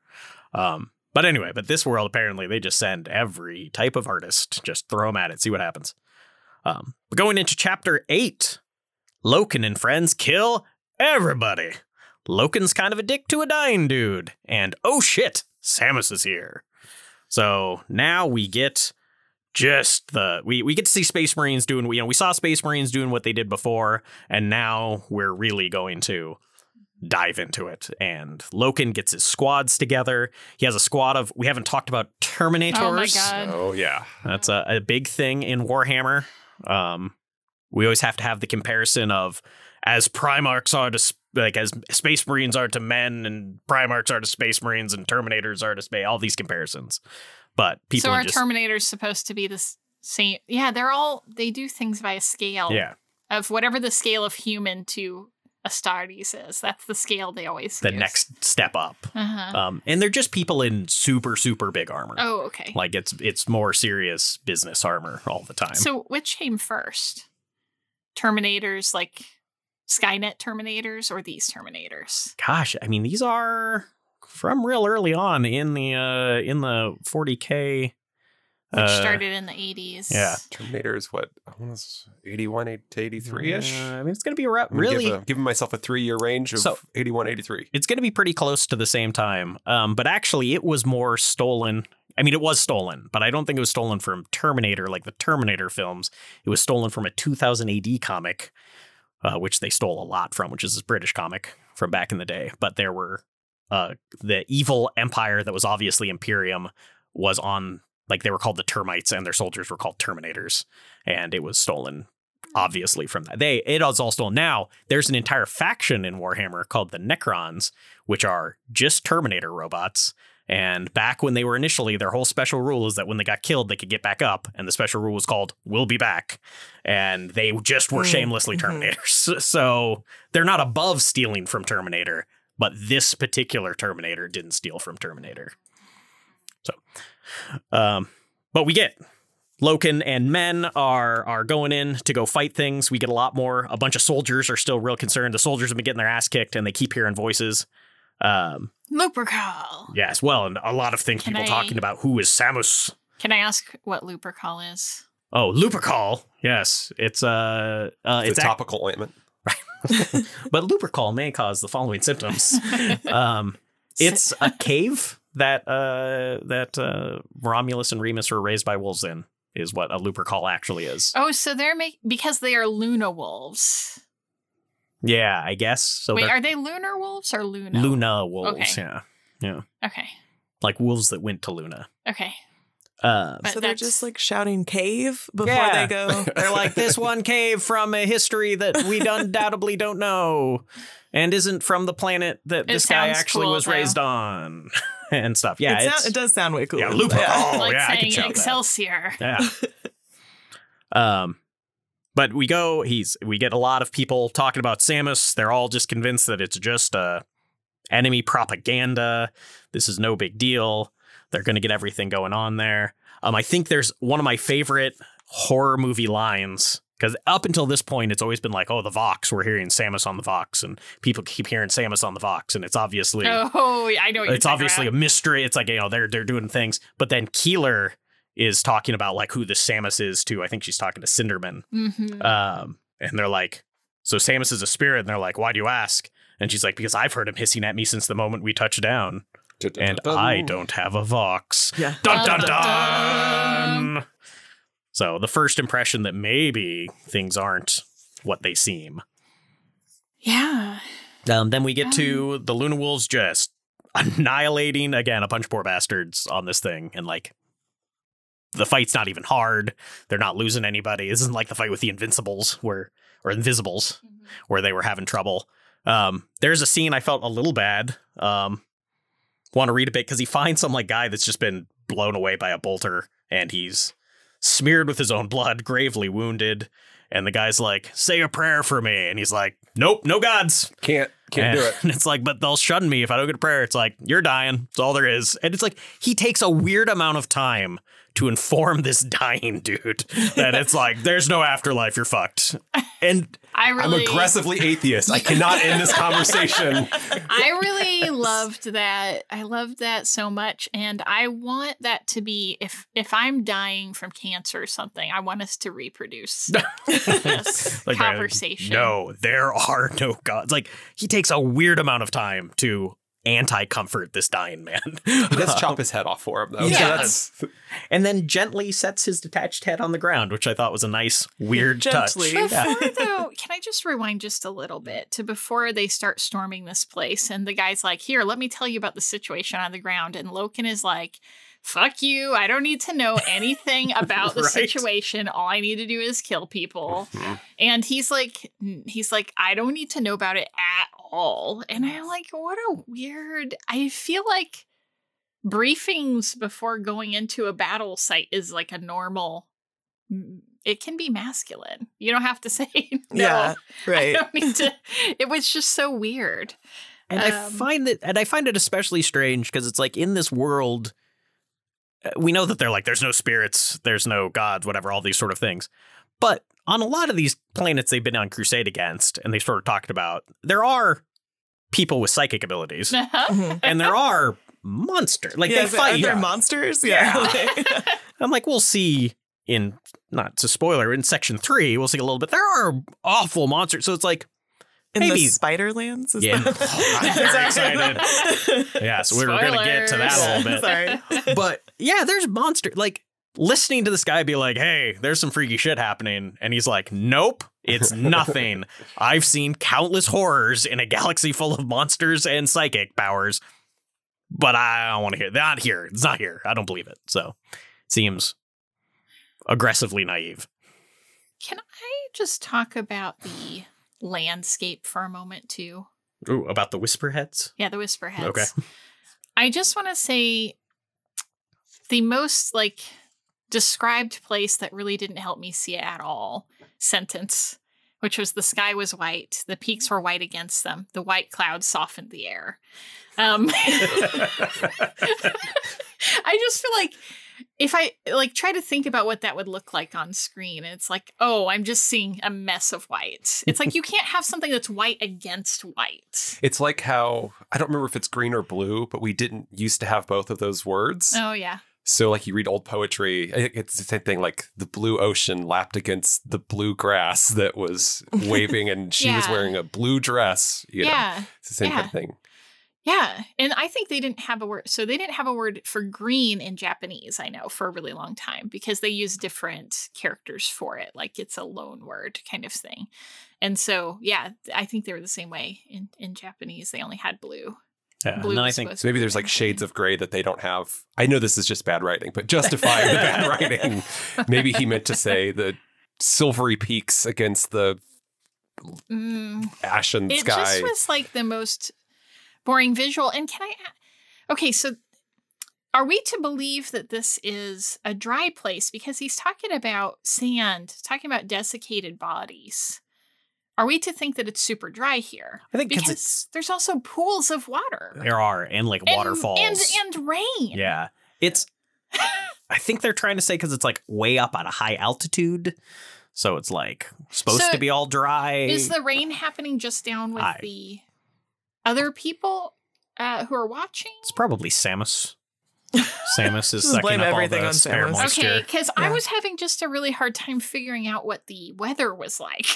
Um, but anyway, but this world apparently they just send every type of artist, just throw them at it, see what happens. Um, but going into chapter eight, Loken and friends kill everybody. Loken's kind of a dick to a dying dude, and oh shit, Samus is here. So now we get just the we we get to see Space Marines doing you know we saw Space Marines doing what they did before, and now we're really going to dive into it. And Loken gets his squads together. He has a squad of we haven't talked about Terminators. Oh my god. Oh yeah. That's a, a big thing in Warhammer. Um, we always have to have the comparison of as Primarchs are to like as Space Marines are to men, and Primarchs are to Space Marines, and Terminators are to space. All these comparisons, but people so are just Terminators supposed to be the same? Yeah, they're all they do things by a scale yeah of whatever the scale of human to Astartes is. That's the scale they always the use. next step up. Uh-huh. Um, and they're just people in super super big armor. oh, okay. Like it's it's more serious business armor all the time. So which came first? Terminators like Skynet Terminators or these Terminators? Gosh, I mean these are from real early on in the uh in the 40k. Which uh, started in the 80s. yeah. Terminator is what? I want to 81 to 83 ish. Uh, I mean, it's going to be around, I'm really. give a- giving myself a three year range of So- 81, 83. it's going to be pretty close to the same time. Um, but actually, it was more stolen. I mean, it was stolen, but I don't think it was stolen from Terminator, like the Terminator films. It was stolen from a 2000 AD comic, uh, which they stole a lot from, which is this British comic from back in the day. But there were uh, the evil empire that was obviously Imperium was on, like they were called the Termites, and their soldiers were called Terminators, and it was stolen obviously from that. They it was all stolen. Now there's an entire faction in Warhammer called the Necrons, which are just Terminator robots. And back when they were initially, their whole special rule is that when they got killed, they could get back up. And the special rule was called "We'll be back." And they just were Mm, shamelessly mhm. Terminators. So they're not above stealing from Terminator, but this particular Terminator didn't steal from Terminator. So, um, but we get Loken and men are are going in to go fight things. We get a lot more. A bunch of soldiers are still real concerned. The soldiers have been getting their ass kicked, and they keep hearing voices. Um, Lupercal. yes, well, and a lot of things Can people I- talking about who is Samus. Can I ask what Lupercal is? Oh, Lupercal. Yes, it's uh, uh It's it's a ac- topical ointment. but Lupercal may cause the following symptoms. um, it's a cave that uh that uh Romulus and Remus were raised by wolves in. Is what a Lupercal actually is. Oh, so they're make because they are Luna wolves. Yeah, I guess. So Wait, are they lunar wolves or Luna? Luna wolves. Okay. Yeah, yeah, Okay. like wolves that went to Luna. Okay. Uh, But so they're just like shouting cave before Yeah. they go. they're like this one cave from a history that we undoubtedly don't know, and isn't from the planet that It this guy actually cool, was though. raised on, and stuff. Yeah, it, sound, it does sound way cool. Yeah, Lupercal. Oh, like yeah, I could saying shout that. Excelsior. Yeah. um, but we go. He's we get a lot of people talking about Samus. They're all just convinced that it's just uh, enemy propaganda. This is no big deal. They're going to get everything going on there. Um, I think there's one of my favorite horror movie lines because up until this point, it's always been like, oh, the Vox. We're hearing Samus on the Vox, and people keep hearing Samus on the Vox, and it's obviously Oh, I know. What you're it's obviously about. a mystery. It's like you know they're they're doing things, but then Keeler is talking about like who the Samus is to. I think she's talking to Sindermann, Mhm. um, and they're like, "So Samus is a spirit," and they're like, "Why do you ask?" And she's like, "Because I've heard him hissing at me since the moment we touched down, and I don't have a Vox." Yeah. Dun dun Dun, dun, dun. So the first impression that maybe things aren't what they seem. Yeah. Um, then we get to the Luna Wolves just annihilating again a bunch of poor bastards on this thing, and like the fight's not even hard. They're not losing anybody. This isn't like the fight with the Invincibles where or Invisibles where they were having trouble. Um, there's a scene I felt a little bad. Um, want to read a bit because he finds some like guy that's just been blown away by a bolter and he's smeared with his own blood, gravely wounded. And the guy's like, "Say a prayer for me," and he's like, "Nope, no gods." Can't can't and, do it. And it's like, but they'll shun me if I don't get a prayer. It's like, you're dying. That's all there is. And it's like, he takes a weird amount of time to inform this dying dude that it's like, there's no afterlife. You're fucked. And I I'm really, aggressively atheist. I cannot end this conversation. I really loved that. I loved that so much, and I want that to be if if I'm dying from cancer or something, I want us to reproduce this like, man, conversation. no, there are no gods. Like, he takes a weird amount of time to anti comfort this dying man. He does chop his head off for him, though. He So that's- and then gently sets his detached head on the ground, which I thought was a nice, weird Gently. touch. Yeah. Before though, can I just rewind just a little bit to before they start storming this place? And the guy's like, "Here, let me tell you about the situation on the ground." And Loken is like, "Fuck you! I don't need to know anything about the Right. situation. All I need to do is kill people." And he's like, he's like, "I don't need to know about it at all." And I'm like, "What a weird." I feel like briefings before going into a battle site is like a normal it can be masculine. You don't have to say no. Yeah, I don't need to. It was just so weird. And I Um, find that, and I find it especially strange because it's like in this world, we know that they're like, there's no spirits, there's no gods, whatever, all these sort of things. But on a lot of these planets they've been on crusade against, and they sort of talked about, there are people with psychic abilities, Mhm. and there are monsters. Like yeah, they is it- fight. Are there yeah. monsters? Yeah. Yeah. I'm like, we'll see in not to spoiler in section three, we'll see a little bit. There are awful monsters, so it's like, In Maybe- the Spiderlands? Is Yeah. that- Oh, I'm very excited. yeah, so we're gonna get to that a little bit. Sorry. but yeah, there's monster like listening to this guy be like, "Hey, there's some freaky shit happening," and he's like, "Nope, it's nothing. I've seen countless horrors in a galaxy full of monsters and psychic powers, but I don't want to hear. Not here. It's not here. I don't believe it." So, it seems aggressively naive. Can I just talk about the landscape for a moment too? Ooh, about the whisperheads. Yeah, the Whisperheads. Okay. I just want to say the most like described place that really didn't help me see it at all sentence, which was the sky was white, the peaks were white against them, the white clouds softened the air. Um, I just feel like if I like try to think about what that would look like on screen, it's like, oh, I'm just seeing a mess of white. It's like you can't have something that's white against white. It's like how I don't remember if it's green or blue, but we didn't used to have both of those words. Oh yeah. So, like, you read old poetry, it's the same thing. Like, the blue ocean lapped against the blue grass that was waving, and she was wearing a blue dress. You know, yeah. it's the same kind of thing. Yeah, and I think they didn't have a word. So they didn't have a word for green in Japanese. I know for a really long time because they use different characters for it, like it's a loan word kind of thing. And so, yeah, I think they were the same way in in Japanese. They only had blue. Yeah, Blue and I think maybe there's like shades of gray that they don't have. I know this is just bad writing, but justifying the bad writing. Maybe he meant to say the silvery peaks against the Mm, ashen it sky. just was like the most boring visual. And can I? Okay, so are we to believe that this is a dry place because he's talking about sand, talking about desiccated bodies? Are we to think that it's super dry here? I think 'cause because it's- there's also pools of water there are and like And- waterfalls and and rain. Yeah. It's I think they're trying to say cuz it's like way up at a high altitude. So it's like supposed So to be all dry. Is the rain happening just down with I- the other people uh, who are watching? it's probably Samus. Samus is Just sucking blame up all everything the on spare Samus. moisture. Okay, because I was having just a really hard time figuring out what the weather was like.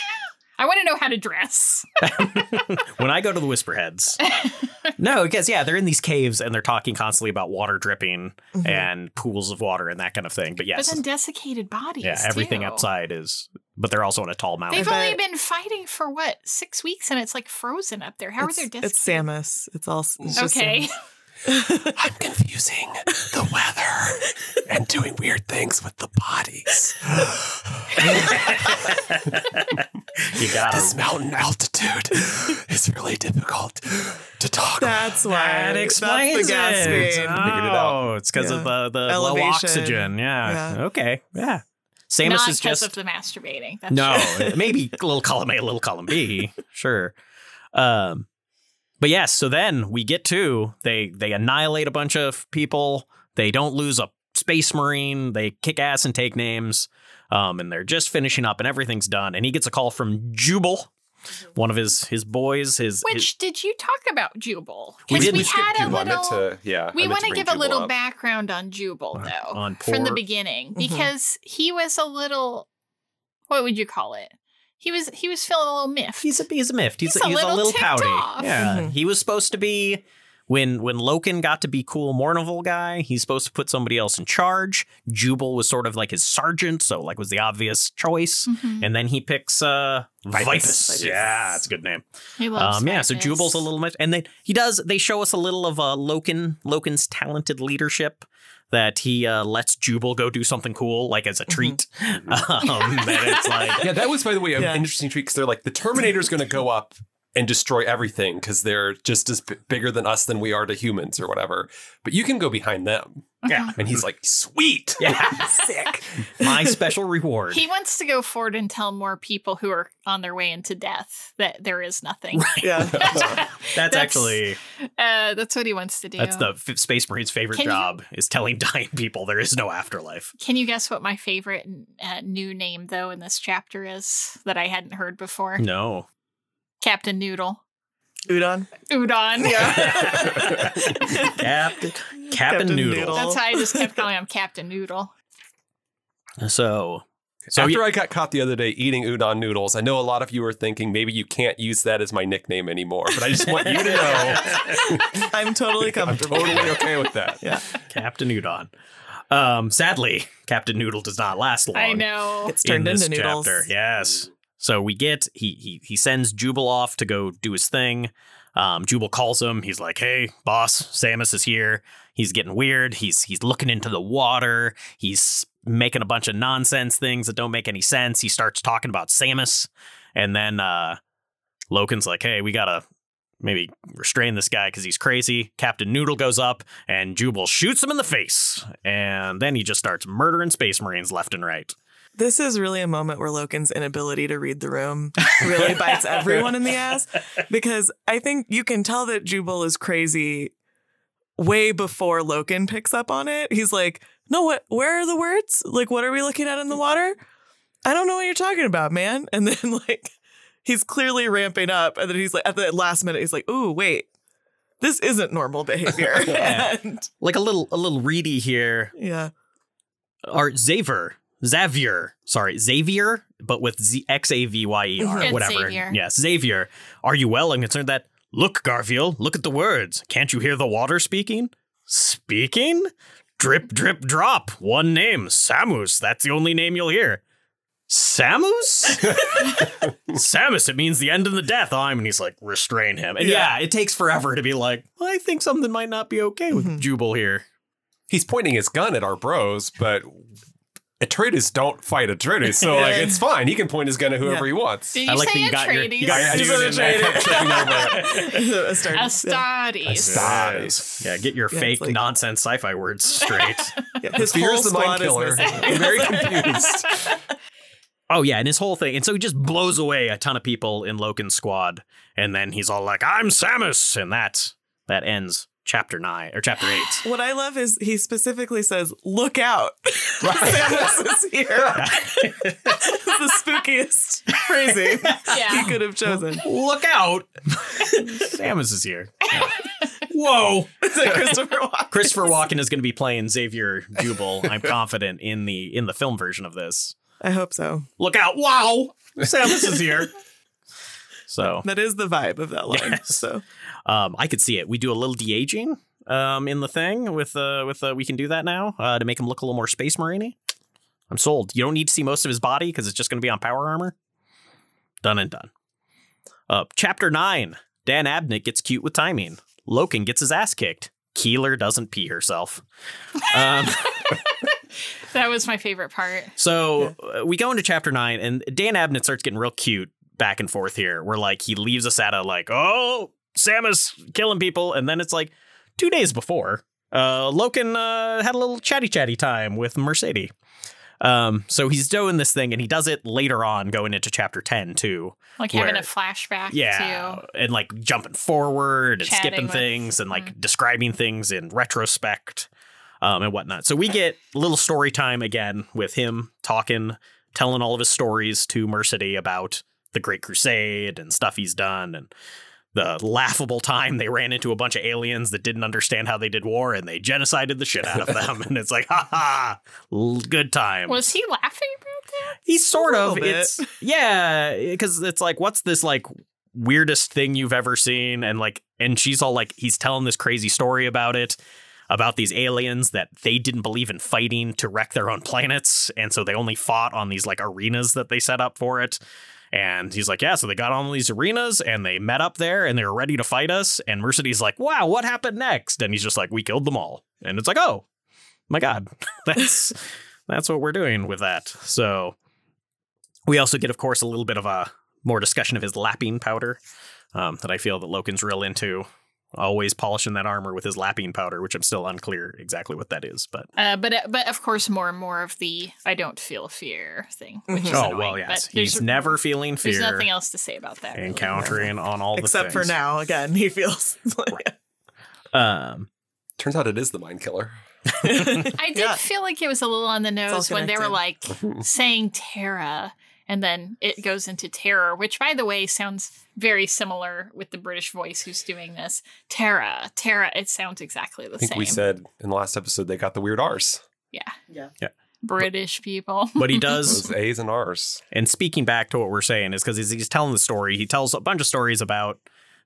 I want to know how to dress. when I go to the Whisperheads. no, because yeah, they're in these caves and they're talking constantly about water dripping Mhm. and pools of water and that kind of thing. But yes, But then desiccated bodies. yeah, everything too. outside is but they're also on a tall mountain. They've only been fighting for what six weeks, and it's like frozen up there. How it's, are there it's? Samus. It's all. It's just Okay, Samus. I'm confusing the weather and doing weird things with the bodies. You got This to mountain altitude is really difficult to talk. That's why. That explains That's the gas it. speed. Oh, it's because of the, the low oxygen. Yeah. Yeah. Okay. Yeah. Samus Not is because just of the masturbating. That's no, maybe a little column A, a little column B. Sure. Um, but yes, so then we get to they they annihilate a bunch of people. They don't lose a space marine. They kick ass and take names. Um, and they're just finishing up, and everything's done. And he gets a call from Jubal, one of his his boys. His Which his- did you talk about Jubal? We 'Cause did. we We skipped had a Jubal. I little. to, yeah. we want to give a little background on Jubal though on from the poor- beginning Mhm. because he was a little. What would you call it? He was he was feeling a little miffed. He's a he's a miffed. He's, He's a, a he's a little little ticked pouty. off. Yeah, Mhm. he was supposed to be when when Loken got to be cool Mournival guy. He's supposed to put somebody else in charge. Jubal was sort of like his sergeant, so like was the obvious choice. Mhm. And then he picks uh Vipus. Vipus. Yeah, that's a good name. He loves Um, yeah, so Jubal's a little bit, and then he does. They show us a little of uh, Loken, Loken's talented leadership. That he uh, lets Jubal go do something cool, like as a treat. um, that it's like, Yeah, that was, by the way, an Yeah. interesting treat because they're like, the Terminator's going to go up and destroy everything because they're just as b- bigger than us than we are to humans or whatever. But you can go behind them. yeah, And he's like, sweet. yeah, Sick. my special reward. He wants to go forward and tell more people who are on their way into death that there is nothing. Yeah. That's, actually uh, that's what he wants to do. that's the f- Space Marine's favorite Can you- job is telling dying people there is no afterlife. Can you guess what my favorite uh, new name though in this chapter is that I hadn't heard before? No. Captain Noodle. Udon. Udon. Captain Captain Captain Noodle. Noodle. That's how I just kept calling him Captain Noodle. So So So After you- I got caught the other day eating udon noodles, I know a lot of you are thinking maybe you can't use that as my nickname anymore. But I just want you to know I'm totally comfortable. I'm comfortable. totally okay with that. Yeah. Captain Udon. Um, sadly, Captain Noodle does not last long. I know. It's turned in this into noodles. chapter. Yes. So we get he he he sends Jubal off to go do his thing. Um, Jubal calls him. He's like, "Hey, boss, Samus is here. He's getting weird. He's he's looking into the water. He's making a bunch of nonsense things that don't make any sense. He starts talking about Samus, and then uh, Loken's like, "Hey, we gotta." Maybe restrain this guy because he's crazy. Captain Noodle goes up and Jubal shoots him in the face. And then he just starts murdering Space Marines left and right. This is really a moment where Loken's inability to read the room really bites everyone in the ass because I think you can tell that Jubal is crazy way before Loken picks up on it. He's like, "No, what? Where are the words? Like, what are we looking at in the water? I don't know what you're talking about, man." And then like he's clearly ramping up, and then he's like, at the last minute, he's like, "Ooh, wait." This isn't normal behavior. Yeah. and like a little a little reedy here. yeah. Or Xavier, Xavier, sorry, Xavier, but with Z X A V Y E R, whatever. Xavier. Yes, Xavier. Are you well and concerned that? Look, Garviel, look at the words. Can't you hear the water speaking? Speaking? Drip, drip, drop. One name, Samus. That's the only name you'll hear. Samus? Samus, it means the end of the death. I'm, and he's like, restrain him. And yeah. Yeah. it takes forever to be like, I think something might not be okay with Mhm. Jubal here. He's pointing his gun at our bros, but Atreides don't fight Atreides, so like it's fine. He can point his gun at whoever he wants. Did you I like say that you got your, you got Atreides? your Just dude an in there. Atreides. Tripping over it. Astartes. Astartes. Astartes. Yeah, get your Yeah, fake like- nonsense sci-fi words straight. Yeah, his Fear's whole the squad mind is killer. missing. I'm very confused. oh yeah, and his whole thing. And so he just blows away a ton of people in Loken's squad, and then he's all like, "I'm Samus," and that that ends chapter nine or chapter eight. What I love is he specifically says, "Look out, Samus is here." it's the spookiest phrasing Yeah. he could have chosen. Look out, Samus is here. Whoa. Is it Christopher Walken? Christopher Walken is going to be playing Xavier Jubal. I'm confident in the in the film version of this. I hope so. Look out! Wow, Samus is here. So That is the vibe of that line. Yes. So Um, I could see it. We do a little de aging um, in the thing with uh, with uh, we can do that now uh, to make him look a little more space marine I'm sold. You don't need to see most of his body because it's just going to be on power armor. Done and done. Uh, chapter nine. Dan Abnett gets cute with timing. Loken gets his ass kicked. Keeler doesn't pee herself. Um, That was my favorite part. so uh, we go into chapter nine, and Dan Abnett starts getting real cute back and forth here. Where like he leaves us at a like, oh, Samus killing people, and then it's like two days before, uh, Loken uh, had a little chatty chatty time with Mercedes. Um, so he's doing this thing, and he does it later on, going into chapter ten too. Like having Where- a flashback Yeah, to and like jumping forward and Chatting skipping with- things and like Mhm. describing things in retrospect um, and whatnot. So we get a little story time again with him talking, telling all of his stories to Mersadie about the Great Crusade and stuff he's done and the laughable time they ran into a bunch of aliens that didn't understand how they did war and they genocided the shit out of them. and it's like, ha ha, good time. Was he laughing about that? He's sort A of. little bit. It's yeah, because it's like, what's this like weirdest thing you've ever seen? And like, and she's all like, he's telling this crazy story about it, about these aliens that they didn't believe in fighting to wreck their own planets, and so they only fought on these like arenas that they set up for it. And he's like, yeah, so they got on these arenas and they met up there and they were ready to fight us. And Mersadie like, wow, what happened next? And he's just like, we killed them all. And it's like, oh my god, that's that's what we're doing with that. So we also get, of course, a little bit of a more discussion of his lapping powder um, that I feel that Loken's real into. Always polishing that armor with his lapping powder, which I'm still unclear exactly what that is. But Uh, but but of course, more and more of the I don't feel fear thing. Which is oh annoying, well, yes, there's- he's never feeling fear. There's nothing else to say about that. really. encountering on all the Except for now, again, he feels like Um, Turns out it is the mind killer. I did Yeah. feel like it was a little on the nose when they were like saying Terra, and then it goes into terror, which, by the way, sounds very similar with the British voice who's doing this. Terra, Terra. It sounds exactly the same. I think same. we said in the last episode they got the weird R's. yeah, Yeah. Yeah. British people. but he does Those A's and R's. And speaking back to what we're saying is because he's, he's telling the story, he tells a bunch of stories about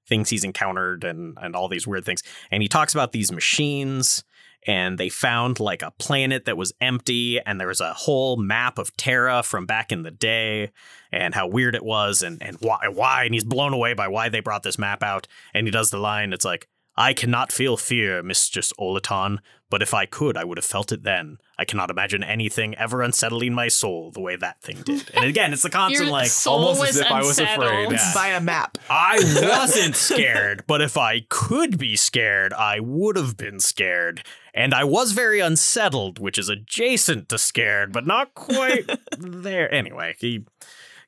things he's encountered and and all these weird things. And he talks about these machines and they found like a planet that was empty and there was a whole map of Terra from back in the day and how weird it was and and why why and he's blown away by why they brought this map out and he does the line it's like I cannot feel fear, Mistress Oliton, but if I could, I would have felt it then. I cannot imagine anything ever unsettling my soul the way that thing did. And again, it's the constant Your like, almost as if I was afraid. Yeah. by a map. I wasn't scared, but if I could be scared, I would have been scared. And I was very unsettled, which is adjacent to scared, but not quite there. Anyway, he And again,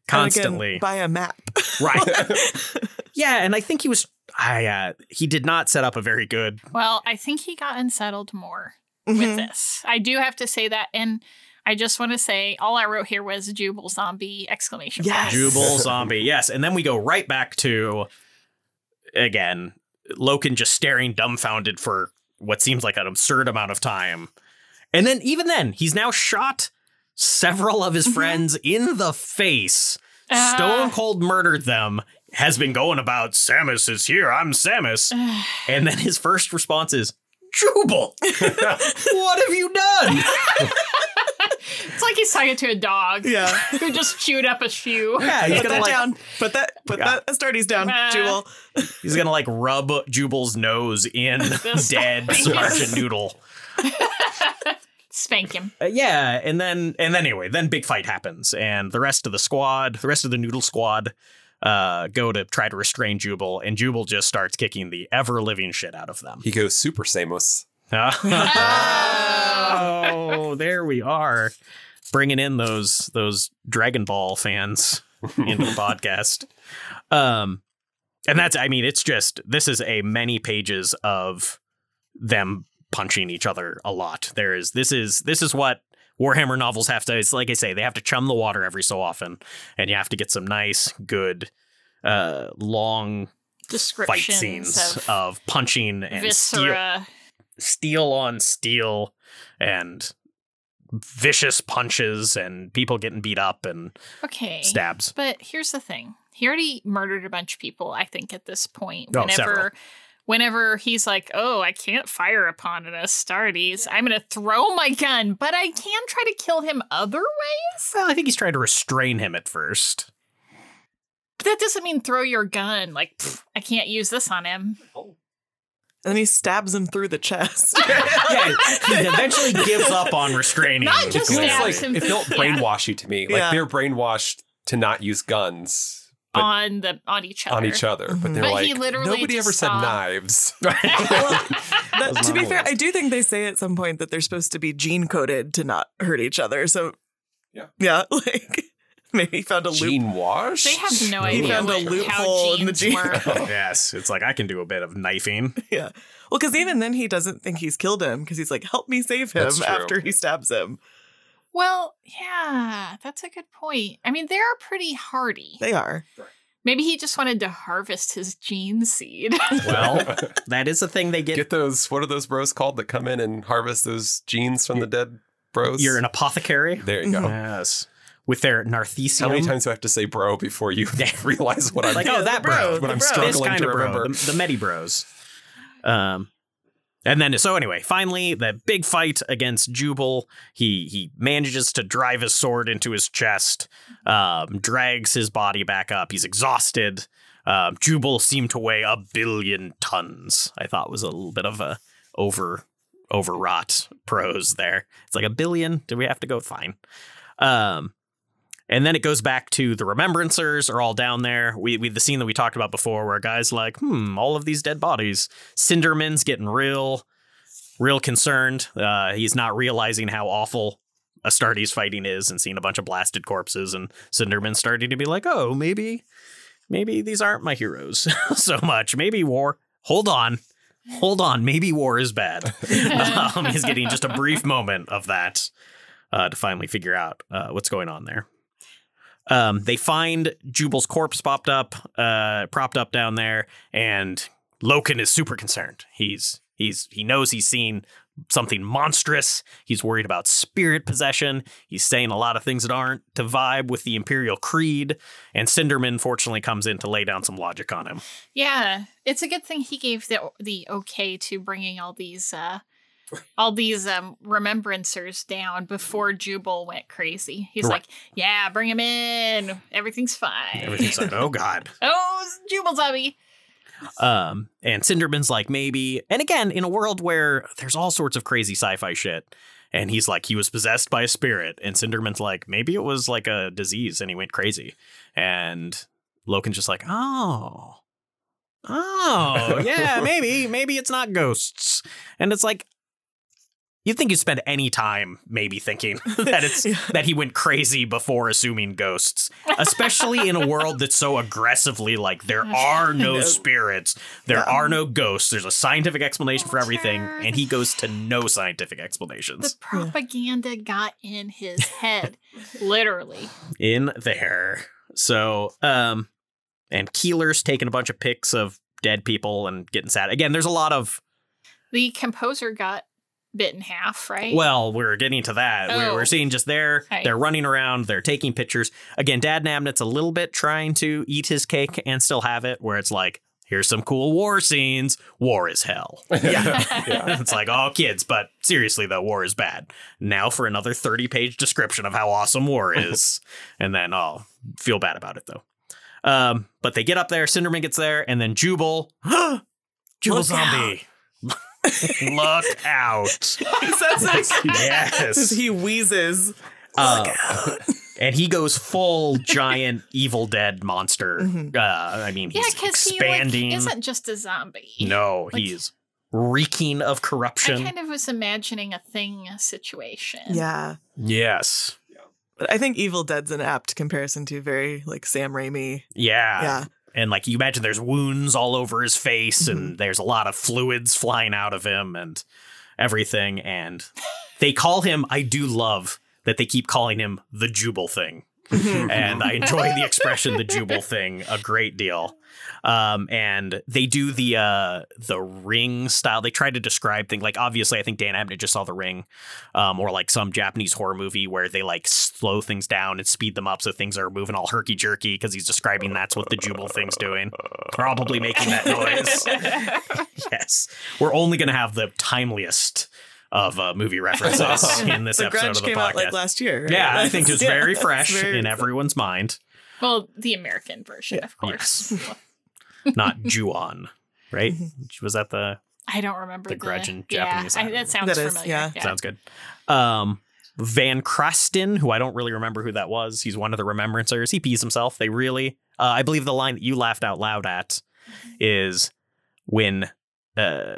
constantly by a map. right. yeah, and I think he was. I uh, he did not set up a very good. Well, I think he got unsettled more with Mhm. this. I do have to say that, and I just want to say all I wrote here was Jubal zombie exclamation Yes. point. Jubal zombie. Yes. And then we go right back to again, Loken just staring dumbfounded for what seems like an absurd amount of time. And then even then, he's now shot several of his friends in the face. Ah. Stone cold murdered them. Has been going about Samus is here. I'm Samus. and then his first response is Jubal. what have you done? It's like he's talking to a dog Yeah. who just chewed up a shoe. Yeah, he's Put gonna that like down. Put that put Yeah. that Astartes down, Ah. Jewel. He's gonna like rub Jubal's nose in dead Sergeant Noodle. Spank him. Uh, yeah, and then and then anyway, then big fight happens, and the rest of the squad, the rest of the Noodle squad, uh, go to try to restrain Jubal, and Jubal just starts kicking the ever living shit out of them. He goes super Samus. Oh, there we are, bringing in those those Dragon Ball fans into the podcast. Um, and that's I mean, it's just this is a many pages of them punching each other a lot. There is this is this is what Warhammer novels have to. It's like I say, they have to chum the water every so often, and you have to get some nice, good, uh, long fight scenes of of punching and steel, viscera. Steel on steel and vicious punches and people getting beat up and Okay. stabs. But here's the thing. He already murdered a bunch of people, I think, at this point. Oh, Whenever several. whenever he's like, Oh, I can't fire upon an Astartes. I'm gonna throw my gun, but I can try to kill him other ways. Well, I think he's trying to restrain him at first. But that doesn't mean throw your gun. Like, pfft, I can't use this on him. Oh. And then he stabs him through the chest. yeah, he eventually gives up on restraining. Not just the It, glare. stabs like, him it felt through- yeah. brainwashy to me. Like Yeah. they're brainwashed to not use guns on the on each other. on each other, but they're But like he literally nobody ever just said knives. Well, that- to be fair, voice. I do think they say at some point that they're supposed to be gene coded to not hurt each other. So, Yeah. yeah, like maybe he found a loop. Gene wash. They have no He idea found a what, loophole how in the genes gene work. yes, it's like I can do a bit of knifing. Yeah. Well, because even then he doesn't think he's killed him because he's like, "Help me save him!" That's true. After he stabs him, Well, yeah, that's a good point. I mean, they're pretty hardy. they are. Maybe he just wanted to harvest his gene seed. Well, that is a thing they get. Get those. What are those bros called that come in and harvest those genes from the dead bros? You're an apothecary. There you go. Mm-hmm. Yes, with their narthecium. How many times do I have to say bro before you realize what I'm like, oh, that bro, bro, the what I'm bro. struggling this kind to of bro, remember? the, the Medi Bros. Um, and then so anyway, finally, the big fight against Jubal. He he manages to drive his sword into his chest, um, drags his body back up. He's exhausted. Um, Jubal seemed to weigh a billion tons. I thought was a little bit of a over overwrought prose there. It's like a billion. Do we have to go? Fine. Um, and then it goes back to the remembrancers are all down there. We, we the scene that we talked about before, where a guy's like, "Hmm, all of these dead bodies." Sindermann's getting real, real concerned. Uh, he's not realizing how awful Astartes fighting is, and seeing a bunch of blasted corpses. And Sindermann's starting to be like, "Oh, maybe, maybe these aren't my heroes so much. Maybe war. Hold on." Hold on, maybe war is bad. um, he's getting just a brief moment of that uh, to finally figure out uh, what's going on there. Um, they find Jubal's corpse popped up, uh, propped up down there, and Loken is super concerned. He's he's he knows he's seen something monstrous. He's worried about spirit possession. He's saying a lot of things that aren't to vibe with the Imperial Creed. And Sindermann fortunately comes in to lay down some logic on him. yeah, it's a good thing he gave the the okay to bringing all these uh all these um remembrancers down before Jubal went crazy. He's Right. like, "Yeah, bring him in. Everything's fine." Everything's like, oh god. oh, Jubal zombie. Um, and Sindermann's like, maybe. And again, in a world where there's all sorts of crazy sci-fi shit, and he's like, he was possessed by a spirit, and Sindermann's like, maybe it was like a disease, and he went crazy. And Loken's just like, oh, oh, yeah, maybe, maybe it's not ghosts. And it's like. You'd think you'd spend any time maybe thinking that it's Yeah. that he went crazy before assuming ghosts, especially in a world that's so aggressively like there are no know. spirits, there Yeah. are no ghosts. There's a scientific explanation for everything, and he goes to no scientific explanations. The explanations propaganda got in his head, literally. in there. So, um, and Keeler's taking a bunch of pics of dead people and getting sad. Again, there's a lot of The composer got bit in half, right? Well, we're getting to that. We're, Oh. we're seeing just there. Right. They're running around. They're taking pictures. Again, Dan Abnett's a little bit trying to eat his cake and still have it, where it's like, here's some cool war scenes. War is hell. yeah. it's like, oh, kids, but seriously, though, war is bad. Now for another 30 page description of how awesome war is. and then, oh, feel bad about it, though. Um, but they get up there, Sindermann gets there, and then Jubal, Jubal Look Zombie. Look out. He says it. Yes. he wheezes. Uh, and he goes full giant Evil Dead monster. Mhm. Uh, I mean, yeah, he's he like, expanding. isn't just a zombie. no, Like- he's reeking of corruption. I kind of was imagining a thing situation. Yeah. yes. But I think Evil Dead's an apt comparison to very like Sam Raimi. Yeah. Yeah. And like you imagine there's wounds all over his face Mm-hmm. and there's a lot of fluids flying out of him and everything. And they call him, I do love that they keep calling him the Jubal thing. and I enjoy the expression the Jubal thing a great deal. Um, and they do the uh, the ring style. They try to describe things like obviously I think Dan Abnett just saw the ring, um, or like some Japanese horror movie where they like slow things down and speed them up so things are moving all herky jerky because he's describing that's what the Jubal thing's doing. Probably making that noise. yes, we're only gonna have the timeliest of uh, movie references in this the episode Grudge of the came podcast. out like last year. right? Yeah, I think it's Yeah, very fresh very- in everyone's mind. Well, the American version, of course. Not Ju-On, right? Was that the I don't remember The the, grudge in yeah, Japanese, I I, that sounds That is, familiar. yeah. Sounds good. Um, Van Krasten, who I don't really remember who that was. He's one of the remembrancers. He pees himself. They really, uh, I believe the line that you laughed out loud at is when uh,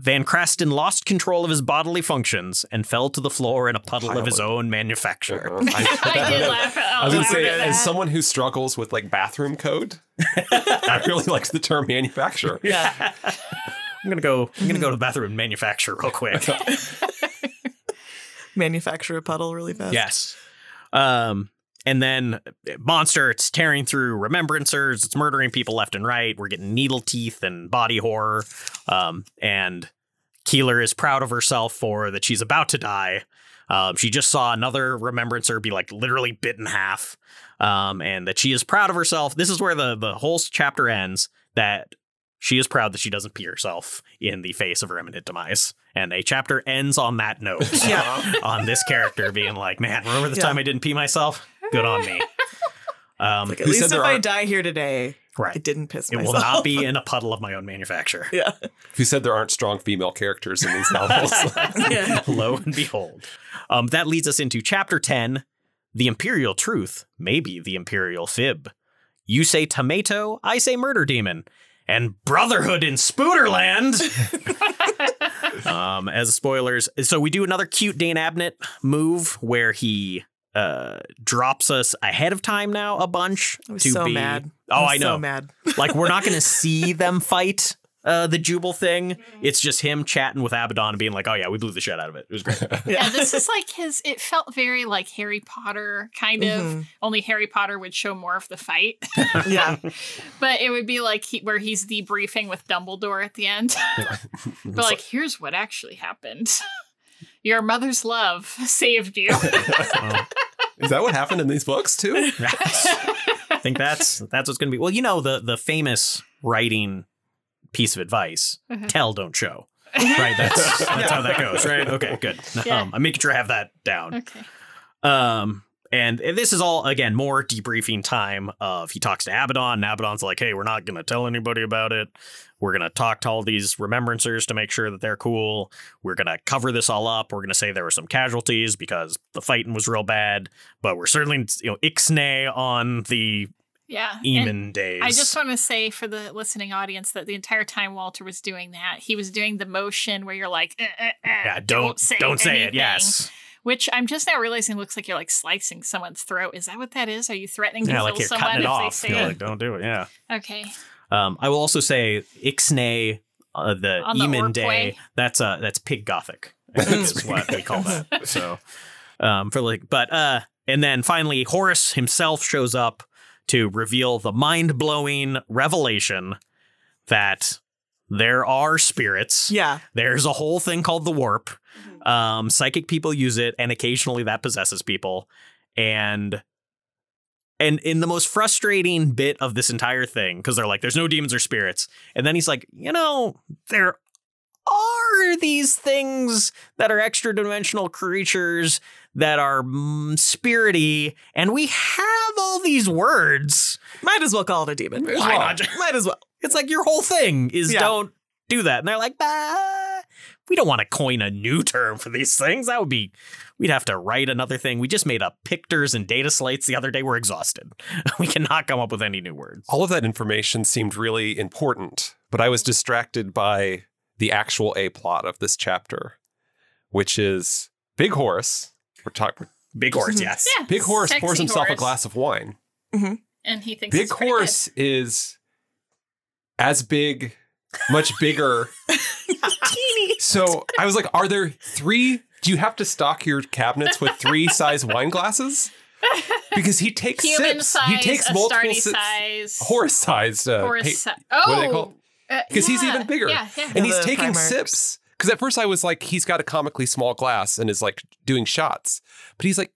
Van Krasten lost control of his bodily functions and fell to the floor in a puddle of his Pile own manufacture. Uh-huh. I did laugh. Out I was gonna say, as someone who struggles with like bathroom code, I really like the term manufacturer. Yeah. I'm gonna go. I'm gonna go to the bathroom and manufacture real quick. Manufacture a puddle really fast. Yes. Um, and then monster, it's tearing through remembrancers. It's murdering people left and right. We're getting needle teeth and body horror. Um, and Keeler is proud of herself for that she's about to die. Um, she just saw another remembrancer be like literally bit in half. Um, and that she is proud of herself. This is where the the whole chapter ends. That she is proud that she doesn't pee herself in the face of her imminent demise. And a chapter ends on that note. Yeah. on this character being like, man, remember the Yeah. time I didn't pee myself? Good on me. Um, Like, at Who least said if there I aren't- die here today, right. I right. didn't piss It myself. It will not be in a puddle of my own manufacture. yeah. Who said there aren't strong female characters in these novels? yeah. Lo and behold. Um, that leads us into chapter 10 The Imperial Truth, maybe the Imperial Fib. You say tomato, I say murder demon. And brotherhood in Spooderland. um, as spoilers. So we do another cute Dan Abnett move where he uh drops us ahead of time now a bunch I was to so be mad. Oh, was I know. So mad. like we're not going to see them fight uh the Jubal thing. It's just him chatting with Abaddon and being like, "Oh yeah, we blew the shit out of it. It was great." yeah, this is like his. It felt very like Harry Potter, kind of. Mhm. Only Harry Potter would show more of the fight, Yeah. but it would be like he, where he's debriefing with Dumbledore at the end. but like, here's what actually happened. Your mother's love saved you. Is that what happened in these books too? I think that's that's what's going to be. Well, you know the the famous writing piece of advice: Uh-huh. tell, don't show. Right. That's that's how that goes. Right. Okay. Good. Yeah. Um, I'm making sure I have that down. okay. Um, and this is all again more debriefing time of he talks to Abaddon, and Abaddon's like, "Hey, we're not gonna tell anybody about it. We're gonna talk to all these remembrancers to make sure that they're cool. We're gonna cover this all up. We're gonna say there were some casualties because the fighting was real bad, but we're certainly you know ixnay on the Yeah. Eamon days. I just want to say for the listening audience that the entire time Walter was doing that, he was doing the motion where you're like, "Uh, uh, uh, yeah, don't say it. don't say it. Yes, Which I'm just now realizing looks like you're like slicing someone's throat. Is that what that is? Are you threatening to yeah, kill like you're someone cutting it if off. they You're say like, don't do it. Yeah. Okay. Um, I will also say Ixnay, uh, the On the Eamon Orc Day. way? That's uh that's pig gothic. I think is what we call that. So, um, for like, but uh, and then finally Horus himself shows up to reveal the mind blowing revelation that there are spirits. Yeah. There's a whole thing called the warp. Um, psychic people use it, and occasionally that possesses people. And and in the most frustrating bit of this entire thing, because they're like, "There's no demons or spirits," and then he's like, "You know, there are these things that are extra dimensional creatures that are mm, spirity, and we have all these words. Might as well call it a demon. Why not Might as well. It's like your whole thing is Yeah. don't do that. And they're like, bah, we don't want to coin a new term for these things. That would be, we'd have to write another thing. We just made up pictures and data slates the other day. We're exhausted. we cannot come up with any new words. All of that information seemed really important, but I was distracted by the actual A plot of this chapter, which is Big Horse. We're talking. Big horse, yes. Yeah. Big Horse sexy pours himself a glass of wine. and he thinks Big it's pretty Horse is as big, much bigger. Teeny. So I was like, are there three? Do you have to stock your cabinets with three size wine glasses? Because he takes good. Human sips. size, he takes a multiple sips. size, Horse sized. Uh, horse pa- si- Oh, what do they call uh, Because he's even bigger. Yeah, yeah. and he's taking Primarchs. sips. Because at first I was like, he's got a comically small glass and is like doing shots, but he's like,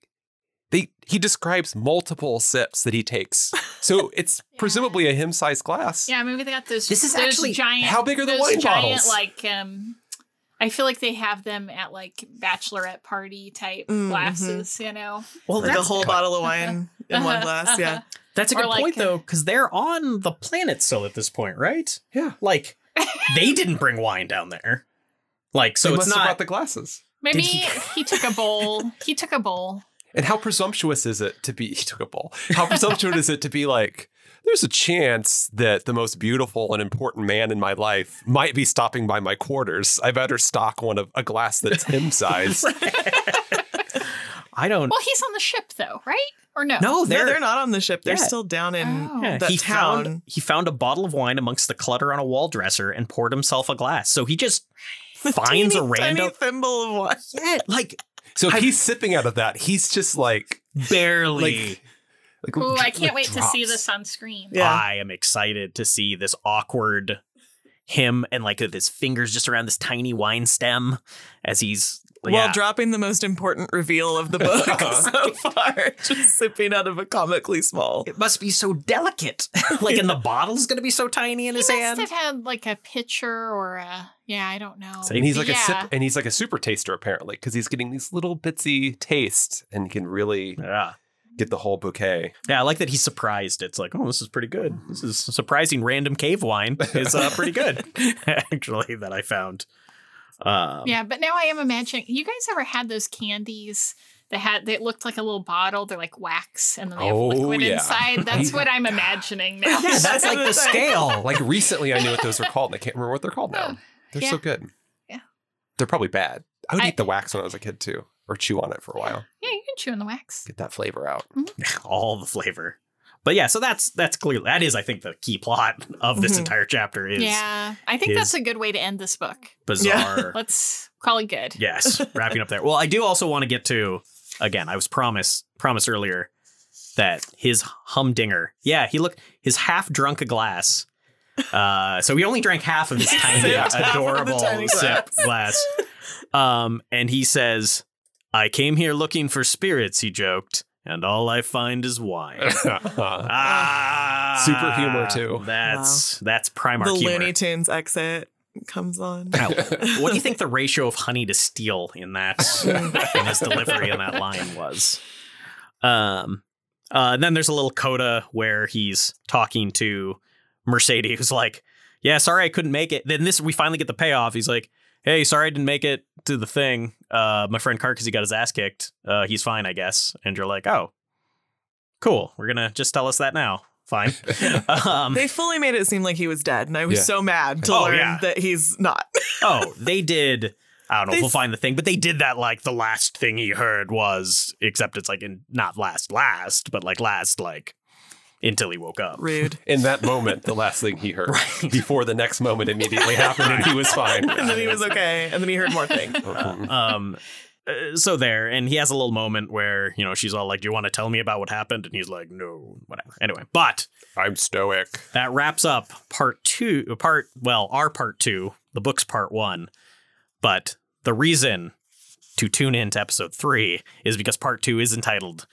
they he describes multiple sips that he takes. So it's Yeah. presumably a him sized glass. Yeah, maybe they got those. This is those actually- giant. How big are the those wine giant, bottles? Like, um, I feel like they have them at like bachelorette party type Mm, glasses. You know, Well, Like a that's, whole bottle of wine in one Uh-huh, glass. Yeah. That's a or good like, point, uh, though, because they're on the planet still at this point, right? Yeah. Like, they didn't bring wine down there. Like, so they it's must have not. brought the glasses. Maybe he- he took a bowl. He took a bowl. And how presumptuous is it to be? He took a bowl. How presumptuous is it to be like? There's a chance that the most beautiful and important man in my life might be stopping by my quarters. I better stock one of a glass that's him size. I don't. Well, he's on the ship though, right? Or no? no, No, they're, they're not on the ship. They're Yeah. still down in Oh. Yeah, he town. found he found a bottle of wine amongst the clutter on a wall dresser and poured himself a glass. So he just finds a random thimble of wine. yeah, like So if he's sipping out of that, he's just like, barely. like Ooh, I can't like wait to see drops. this on screen. Yeah. I am excited to see this awkward him and like with his fingers just around this tiny wine stem as he's While yeah. dropping the most important reveal of the book so far, just sipping out of a comically small. it must be so delicate. like, and the bottle's gonna be so tiny in He his must hand. have had like a pitcher or a yeah, I don't know. And he's like a yeah. sip, and he's like a super taster apparently, because he's getting these little bitsy tastes, and he can really Yeah. get the whole bouquet. Yeah, I like that he's surprised. It's like, oh, this is pretty good. This is surprising random cave wine is uh, pretty good, actually, that I found. Um, Yeah, but now I am imagining. You guys ever had those candies that had that looked like a little bottle? They're like wax, and then they have Oh, liquid yeah. inside. That's what I'm imagining now. Yeah, that's like the scale. Like recently, I knew what those were called, and I can't remember what they're called now. They're yeah. so good. Yeah. They're probably bad. I would I- eat the wax when I was a kid too, or chew on it for a while, Yeah, you can chew on the wax. get that flavor out. all the flavor. But yeah, so that's that's clear. That is, I think, the key plot of this Mhm. entire chapter is yeah, I think is- that's a good way to end this book. bizarre. Let's call it good. yes, wrapping up there. Well, I do also want to get to again. I was promised promised earlier that his humdinger. Yeah, he looked his half drunk a glass. Uh, so he only drank half of his tiny, Sipped half of the adorable tiny sip glass. Um, and he says, "I came here looking for spirits," he joked, "and all I find is wine." Ah, Super humor, too. That's that's Primarch the humor. Looney Tunes exit comes on. Now, what do you think the ratio of honey to steel in that in his delivery in that line was? Um, uh, and then there's a little coda where he's talking to Mersadie, who's like, "Yeah, sorry I couldn't make it." Then this we finally get the payoff. He's like, "Hey, sorry I didn't make it to the thing. Uh, my friend Karkasy got his ass kicked. Uh, he's fine, I guess." And you're like, "Oh, cool. We're gonna just tell us that now. Fine." um, They fully made it seem like he was dead, and I was Yeah. so mad to Oh, learn yeah. that he's not. oh, they did. I don't know if They we'll find the thing, but they did that like the last thing he heard was, except it's like in not last, last, but like last, like until he woke up. Rude. In that moment, the last thing he heard before the next moment immediately happened, and he was fine. and then he was okay, and then he heard more things. Um, uh, so there, and he has a little moment where you know she's all like, "Do you want to tell me about what happened?" And he's like, "No, whatever." Anyway, but I'm stoic. that wraps up part two. Part well, our part two, the book's part one. But the reason to tune in to episode three is because part two is entitled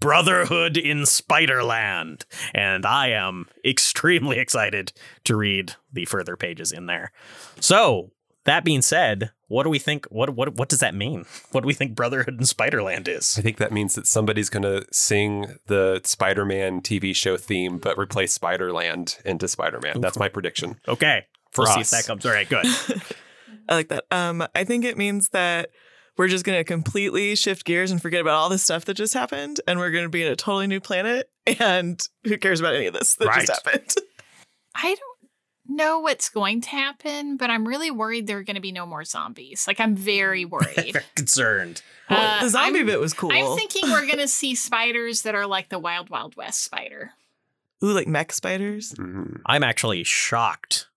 Brotherhood in Spiderland. And I am extremely excited to read the further pages in there. So, that being said, what do we think? What what what does that mean? What do we think Brotherhood in Spiderland is? I think that means that somebody's going to sing the Spider-Man TV show theme, but replace Spider-Land into Spider-Man. That's my prediction. Okay. For we'll see us. if that comes. All right, good. I like that. Um, I think it means that we're just going to completely shift gears and forget about all this stuff that just happened, and we're going to be in a totally new planet. And who cares about any of this that Right. just happened? I don't know what's going to happen, but I'm really worried there are going to be no more zombies. Like I'm very worried. Very concerned. Uh, the zombie I'm- bit was cool. I'm thinking we're going to see spiders that are like the Wild Wild West spider. Ooh, like mech spiders. Mhm. I'm actually shocked,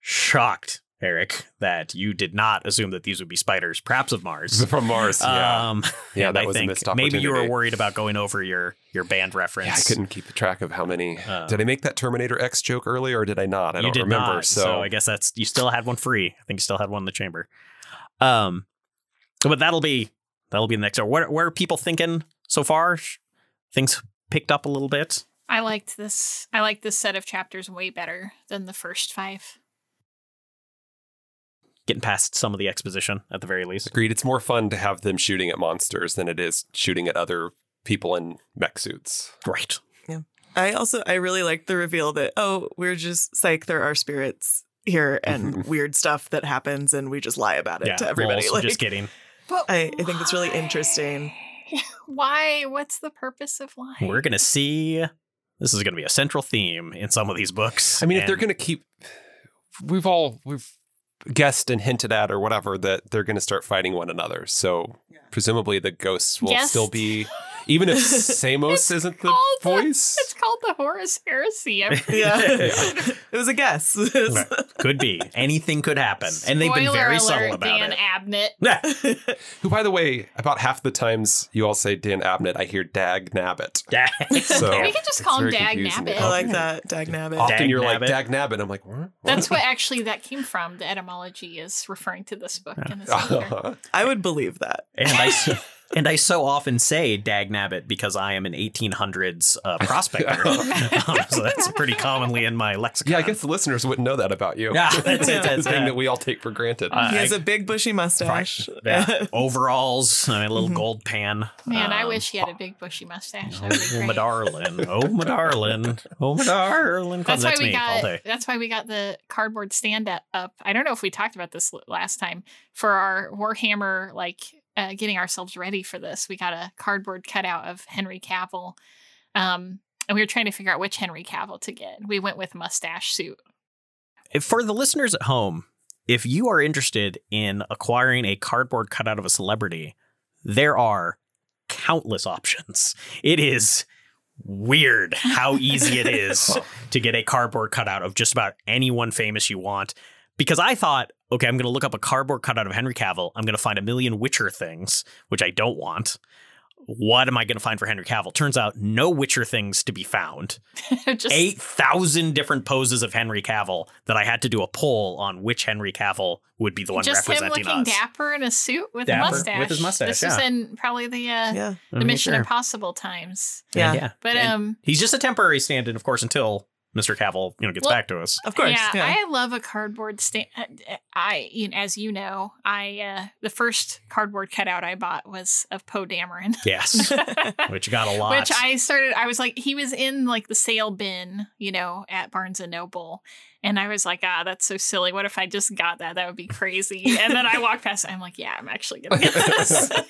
shocked, Erik, that you did not assume that these would be spiders, perhaps of Mars. From Mars. Yeah. Um, Yeah, that I was a think missed maybe you were worried about going over your your band reference. yeah, I couldn't keep track of how many. Uh, did I make that Terminator X joke earlier or did I not? I you don't did remember. not, so, I guess that's you still had one free. I think you still had one in the chamber. Um, but that'll be that'll be the next. What what are people thinking so far? Things picked up a little bit. I liked this. I liked this set of chapters way better than the first five. Getting past some of the exposition at the very least. agreed. It's more fun to have them shooting at monsters than it is shooting at other people in mech suits. Right. Yeah. I also I really like the reveal that oh we're just psych there are spirits here and weird stuff that happens, and we just lie about it yeah, to everybody. well, Like, just kidding. But I, I think it's really interesting. Why? What's the purpose of lying? We're gonna see. This is gonna be a central theme in some of these books. I mean, if they're going to keep, we've all we've guessed and hinted at or whatever that they're going to start fighting one another. So presumably the ghosts will Guessed? still be, even if Samos isn't the called the- voice. It's called the Horus Heresy. I'm pretty Yeah. it was a guess. could be anything could happen, and they've been very alert, subtle about Dan it. Abnett. Who, by the way, about half the times you all say Dan Abnett, I hear Dag Nabbit. Yeah. So We can just call him Dag confusing. Nabbit. I like that. Dag nabbit. Often Dag you're like Dag Nabbit. I'm like, what? That's what actually that came from. The etymology is referring to this book and this. Uh-huh. I would believe that. and I s- and I so often say Dag Nabbit because I am an 1800s uh, prospector, um, so that's pretty commonly in my lexicon. Yeah, I guess the listeners wouldn't know that about you. Yeah, that's it, that's the thing that we all take for granted. Uh, He has I- a big bushy mustache. yeah, overalls, I mean, a little gold pan. Man, I Um, wish he had a big bushy mustache. That Oh, my darling. Oh, my darling. Oh, my darling. That's why we me all got. That's why we got the cardboard stand up. up. I don't know if we talked about this last time for our Warhammer, like uh, getting ourselves ready for this. We got a cardboard cutout of Henry Cavill, um, and we were trying to figure out which Henry Cavill to get. We went with mustache suit. If- For the listeners at home, if you are interested in acquiring a cardboard cutout of a celebrity, there are countless options. It is weird how easy it is to get a cardboard cutout of just about anyone famous you want. Because I thought, okay, I'm going to look up a cardboard cutout of Henry Cavill. I'm going to find a million Witcher things, which I don't want. What am I going to find for Henry Cavill? Turns out, no Witcher things to be found. Just 8,000 different poses of Henry Cavill that I had to do a poll on which Henry Cavill would be the one just him looking us. dapper in a suit with Dapper a with mustache. his mustache, This was in probably the uh, Yeah. the Mission sure. Impossible times. Yeah. yeah. But And um, he's just a temporary stand-in, of course, until Mr. Cavill, you know, gets Well, back to us. Of course. yeah, Yeah. I love a cardboard stand. I, you know, as you know, I uh, the first cardboard cutout I bought was of Poe Dameron, Yes, which got a lot. which I started. I was like, he was in like the sale bin, you know, at Barnes and Noble, and I was like, ah, that's so silly. What if I just got that? That would be crazy. and then I walked past. I'm like, yeah, I'm actually gonna get this.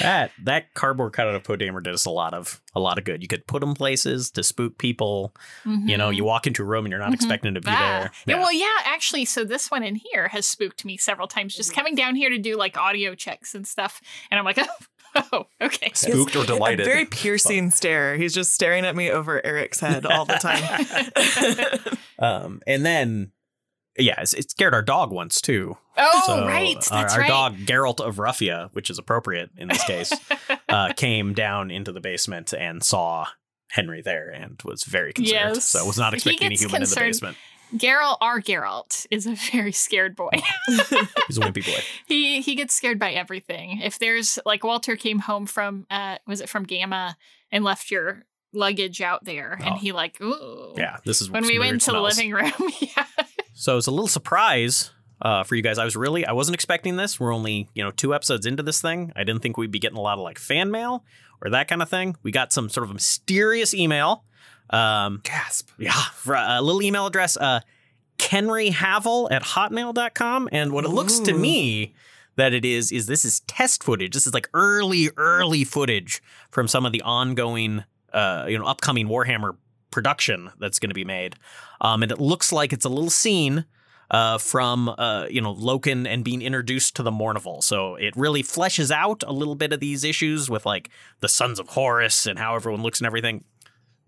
that that cardboard cutout of Poe Dameron did us a lot of a lot of good. You could put him places to spook people. You know, you walk into a room and you're not Mhm. expecting to be Ah. there. Yeah, well, yeah, actually, so this one in here has spooked me several times. Just coming down here to do like audio checks and stuff, and I'm like, oh, oh okay. Spooked or delighted? A very piercing stare. He's just staring at me over Erik's head all the time. Um, and then, yeah, it scared our dog once too. Oh, So right, that's our, our right. dog Geralt of Ruffia, which is appropriate in this case, uh, came down into the basement and saw Henry there and was very concerned. Yes. So was not expecting any human in the basement. Geralt, our Geralt, is a very scared boy. He's a wimpy boy. he he gets scared by everything. If there's like Walter came home from uh was it from Gamma and left your luggage out there, Oh. and he like ooh Yeah, this is When we went to the living room, yeah. So it's a little surprise uh, for you guys. I was really I wasn't expecting this. We're only you know two episodes into this thing. I didn't think we'd be getting a lot of like fan mail or that kind of thing. We got some sort of a mysterious email. Um, Gasp. yeah, for a little email address, uh, Kenry Havel at hotmail.com. And what it looks to me that it is, is this is test footage. This is like early, early footage from some of the ongoing, uh, you know, upcoming Warhammer production that's going to be made. Um, and it looks like it's a little scene uh, from, uh, you know, Loken and being introduced to the Mournival. So it really fleshes out a little bit of these issues with like the Sons of Horus and how everyone looks and everything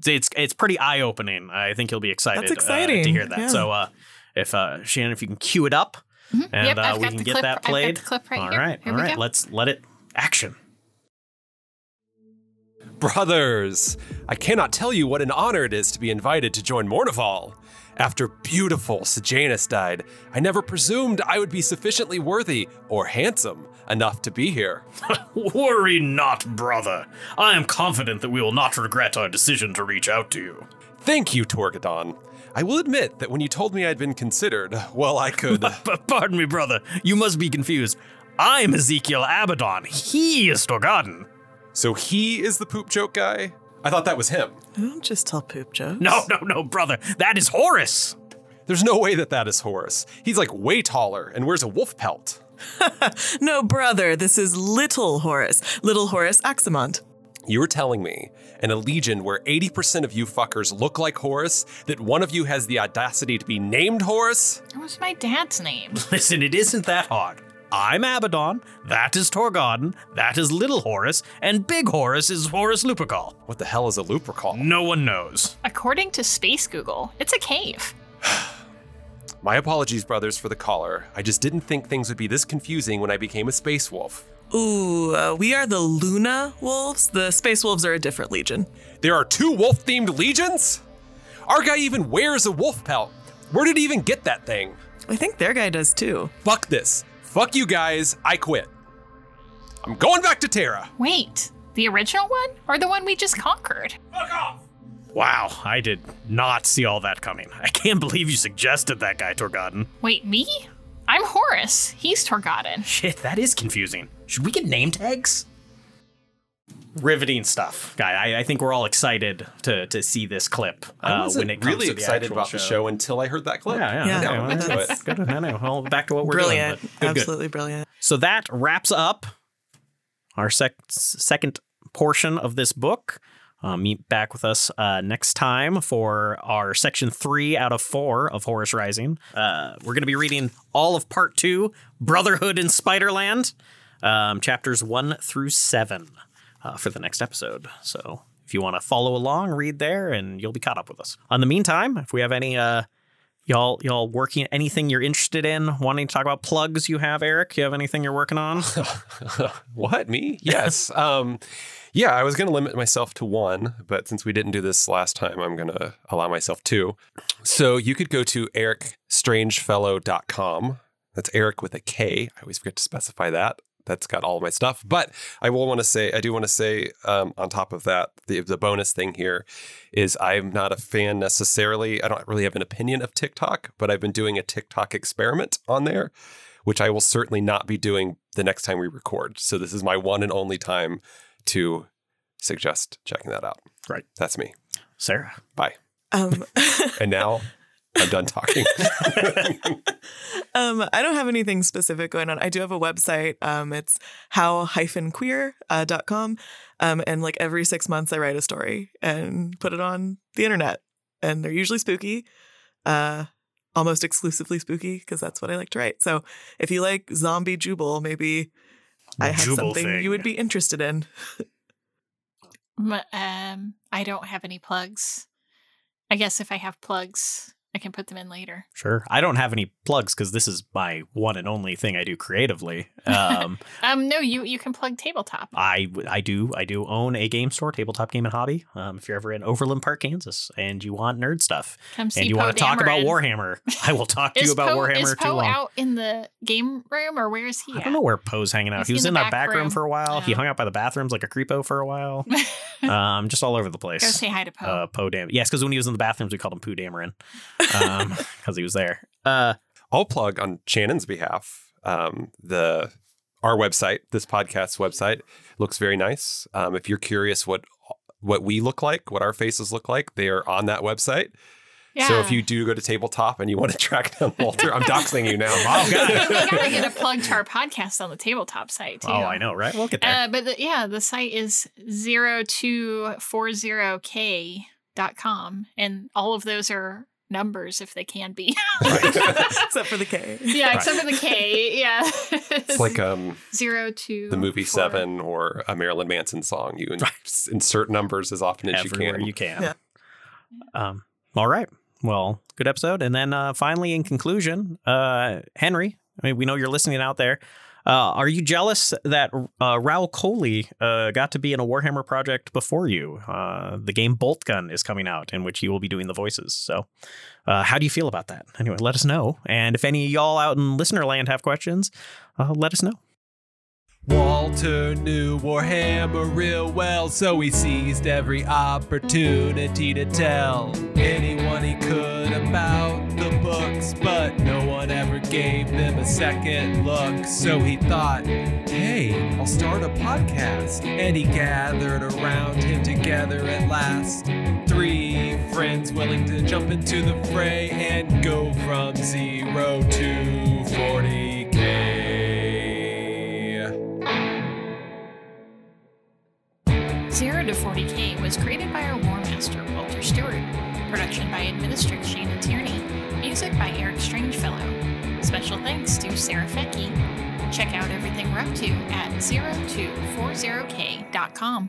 it's it's pretty eye opening. I think you'll be excited, That's uh, to hear that. Yeah. So, uh, if uh, Shannon, if you can cue it up, Mhm. and Yep, uh, we can get clip- that played. right all here. right, Here all right. go. Let's let it action. Brothers, I cannot tell you what an honor it is to be invited to join Mournival. After beautiful Sejanus died, I never presumed I would be sufficiently worthy or handsome enough to be here. Worry not, brother. I am confident that we will not regret our decision to reach out to you. Thank you, Torgaddon. I will admit that when you told me I'd been considered, well, I could. But pardon me, brother. You must be confused. I'm Ezekiel Abaddon. He is Storgaden. So he is the poop joke guy? I thought that was him. Don't just tell poop jokes. No, no, no, brother. That is Horus. There's no way that that is Horus. He's like way taller and wears a wolf pelt. No, brother, this is Little Horus. Little Horus Aximand. You were telling me in a legion where 80% of you fuckers look like Horus that one of you has the audacity to be named Horus? That was my dad's name. Listen, it isn't that hard. I'm Abaddon, that is Torgaddon, that is Little Horus, and Big Horus is Horus Lupercal. What the hell is a lupercal? No one knows. According to Space Google, it's a cave. My apologies, brothers, for the caller. I just didn't think things would be this confusing when I became a space wolf. Ooh, uh, we are the Luna Wolves. The Space Wolves are a different legion. There are two wolf themed legions? Our guy even wears a wolf pelt. Where did he even get that thing? I think their guy does too. Fuck this. Fuck you guys. I quit. I'm going back to Terra. Wait, the original one or the one we just conquered? Fuck off! Wow, I did not see all that coming. I can't believe you suggested that guy, Torgaddon. Wait, me? I'm Horus. He's Torgaddon. Shit, that is confusing. Should we get name tags? Riveting stuff, guy. I, I think we're all excited to to see this clip uh, I wasn't when it comes really to the excited actual about the show until I heard that clip. Yeah, yeah, Yeah. okay, Yeah, well, that's good. No, no, well, back to what we're brilliant. doing. Brilliant, Good, good. Absolutely brilliant. So that wraps up our sec- second portion of this book. Uh, meet back with us uh, next time for our section three out of four of Horus Rising. Uh, we're going to be reading all of part two, Brotherhood in Spiderland, um, chapters one through seven uh, for the next episode. So if you want to follow along, read there, and you'll be caught up with us. In the meantime, if we have any uh, y'all y'all working anything you're interested in, wanting to talk about plugs you have, Erik, you have anything you're working on? what me? Yes. um, yeah, I was going to limit myself to one, but since we didn't do this last time, I'm going to allow myself two. So you could go to erikstrangefellow.com. That's Erik with a K. I always forget to specify that. That's got all of my stuff. But I will want to say, I do want to say, um, on top of that, the the bonus thing here is I'm not a fan necessarily. I don't really have an opinion of TikTok, but I've been doing a TikTok experiment on there, which I will certainly not be doing the next time we record. So this is my one and only time to suggest checking that out. Right. That's me. Sarah. Bye. Um, And now I'm done talking. um, I don't have anything specific going on. I do have a website. Um, it's how-queer.com. Um, and like every six months, I write a story and put it on the internet. And they're usually spooky, uh, almost exclusively spooky, because that's what I like to write. So if you like zombie jubal, maybe I have Jubal something thing. you would be interested in. Um, I don't have any plugs. I guess if I have plugs, I can put them in later. Sure. I don't have any plugs because this is my one and only thing I do creatively. Um, Um, no, you you can plug tabletop. I I do I do own a game store, tabletop game and hobby. Um, if you're ever in Overland Park, Kansas, and you want nerd stuff, Come and you Poe want to talk about Warhammer, I will talk to you about Poe, Warhammer is too Poe long. out in the game room or where is he I at? don't know where Poe's hanging out. Is he was in in the that back back room room? for a while. He hung out by the bathrooms like a creepo for a while. um, just all over the place. Go say hi to Poe. uh, Poe Dam. Yes, because when he was in the bathrooms, we called him Pooh Dameron because he was there. Uh, I'll plug on Shannon's behalf. Um, the our website, this podcast's website, looks very nice. Um, if you're curious what what we look like, what our faces look like, they are on that website. yeah. So if you do go to tabletop and you want to track down Walter, I'm doxing you now. Oh, God. we gotta get a plug to our podcast on the tabletop site too. oh, I know, right? We'll get there. Uh, but the, yeah, the site is 0240k.com, and all of those are numbers if they can be. Except for the K. yeah, except for the K. Yeah. It's like um, zero two the movie four. Seven or a Marilyn Manson song. You in- insert numbers as often as you can. you can. Yeah. Um, all right. Well, good episode. And then uh, finally, in conclusion, uh, Henry, I mean, we know you're listening out there. Uh, are you jealous that uh, Rahul Kohli uh, got to be in a Warhammer project before you? Uh, the game Boltgun is coming out, in which you will be doing the voices. So, uh, how do you feel about that? Anyway, let us know. And if any of y'all out in listener land have questions, uh, let us know. Walter knew Warhammer real well, so he seized every opportunity to tell anyone he could about the books, but no one ever gave them a second look. So he thought, hey, I'll start a podcast. And he gathered around him together at last. Three friends willing to jump into the fray and go from zero to 40k. Zero to 40K was created by our War Master, Walter Stewart. Production by Administrator Shannon Tierney. Music by Erik Strangefellow. Special thanks to Sarah Fettke. Check out everything we're up to at 0240k.com.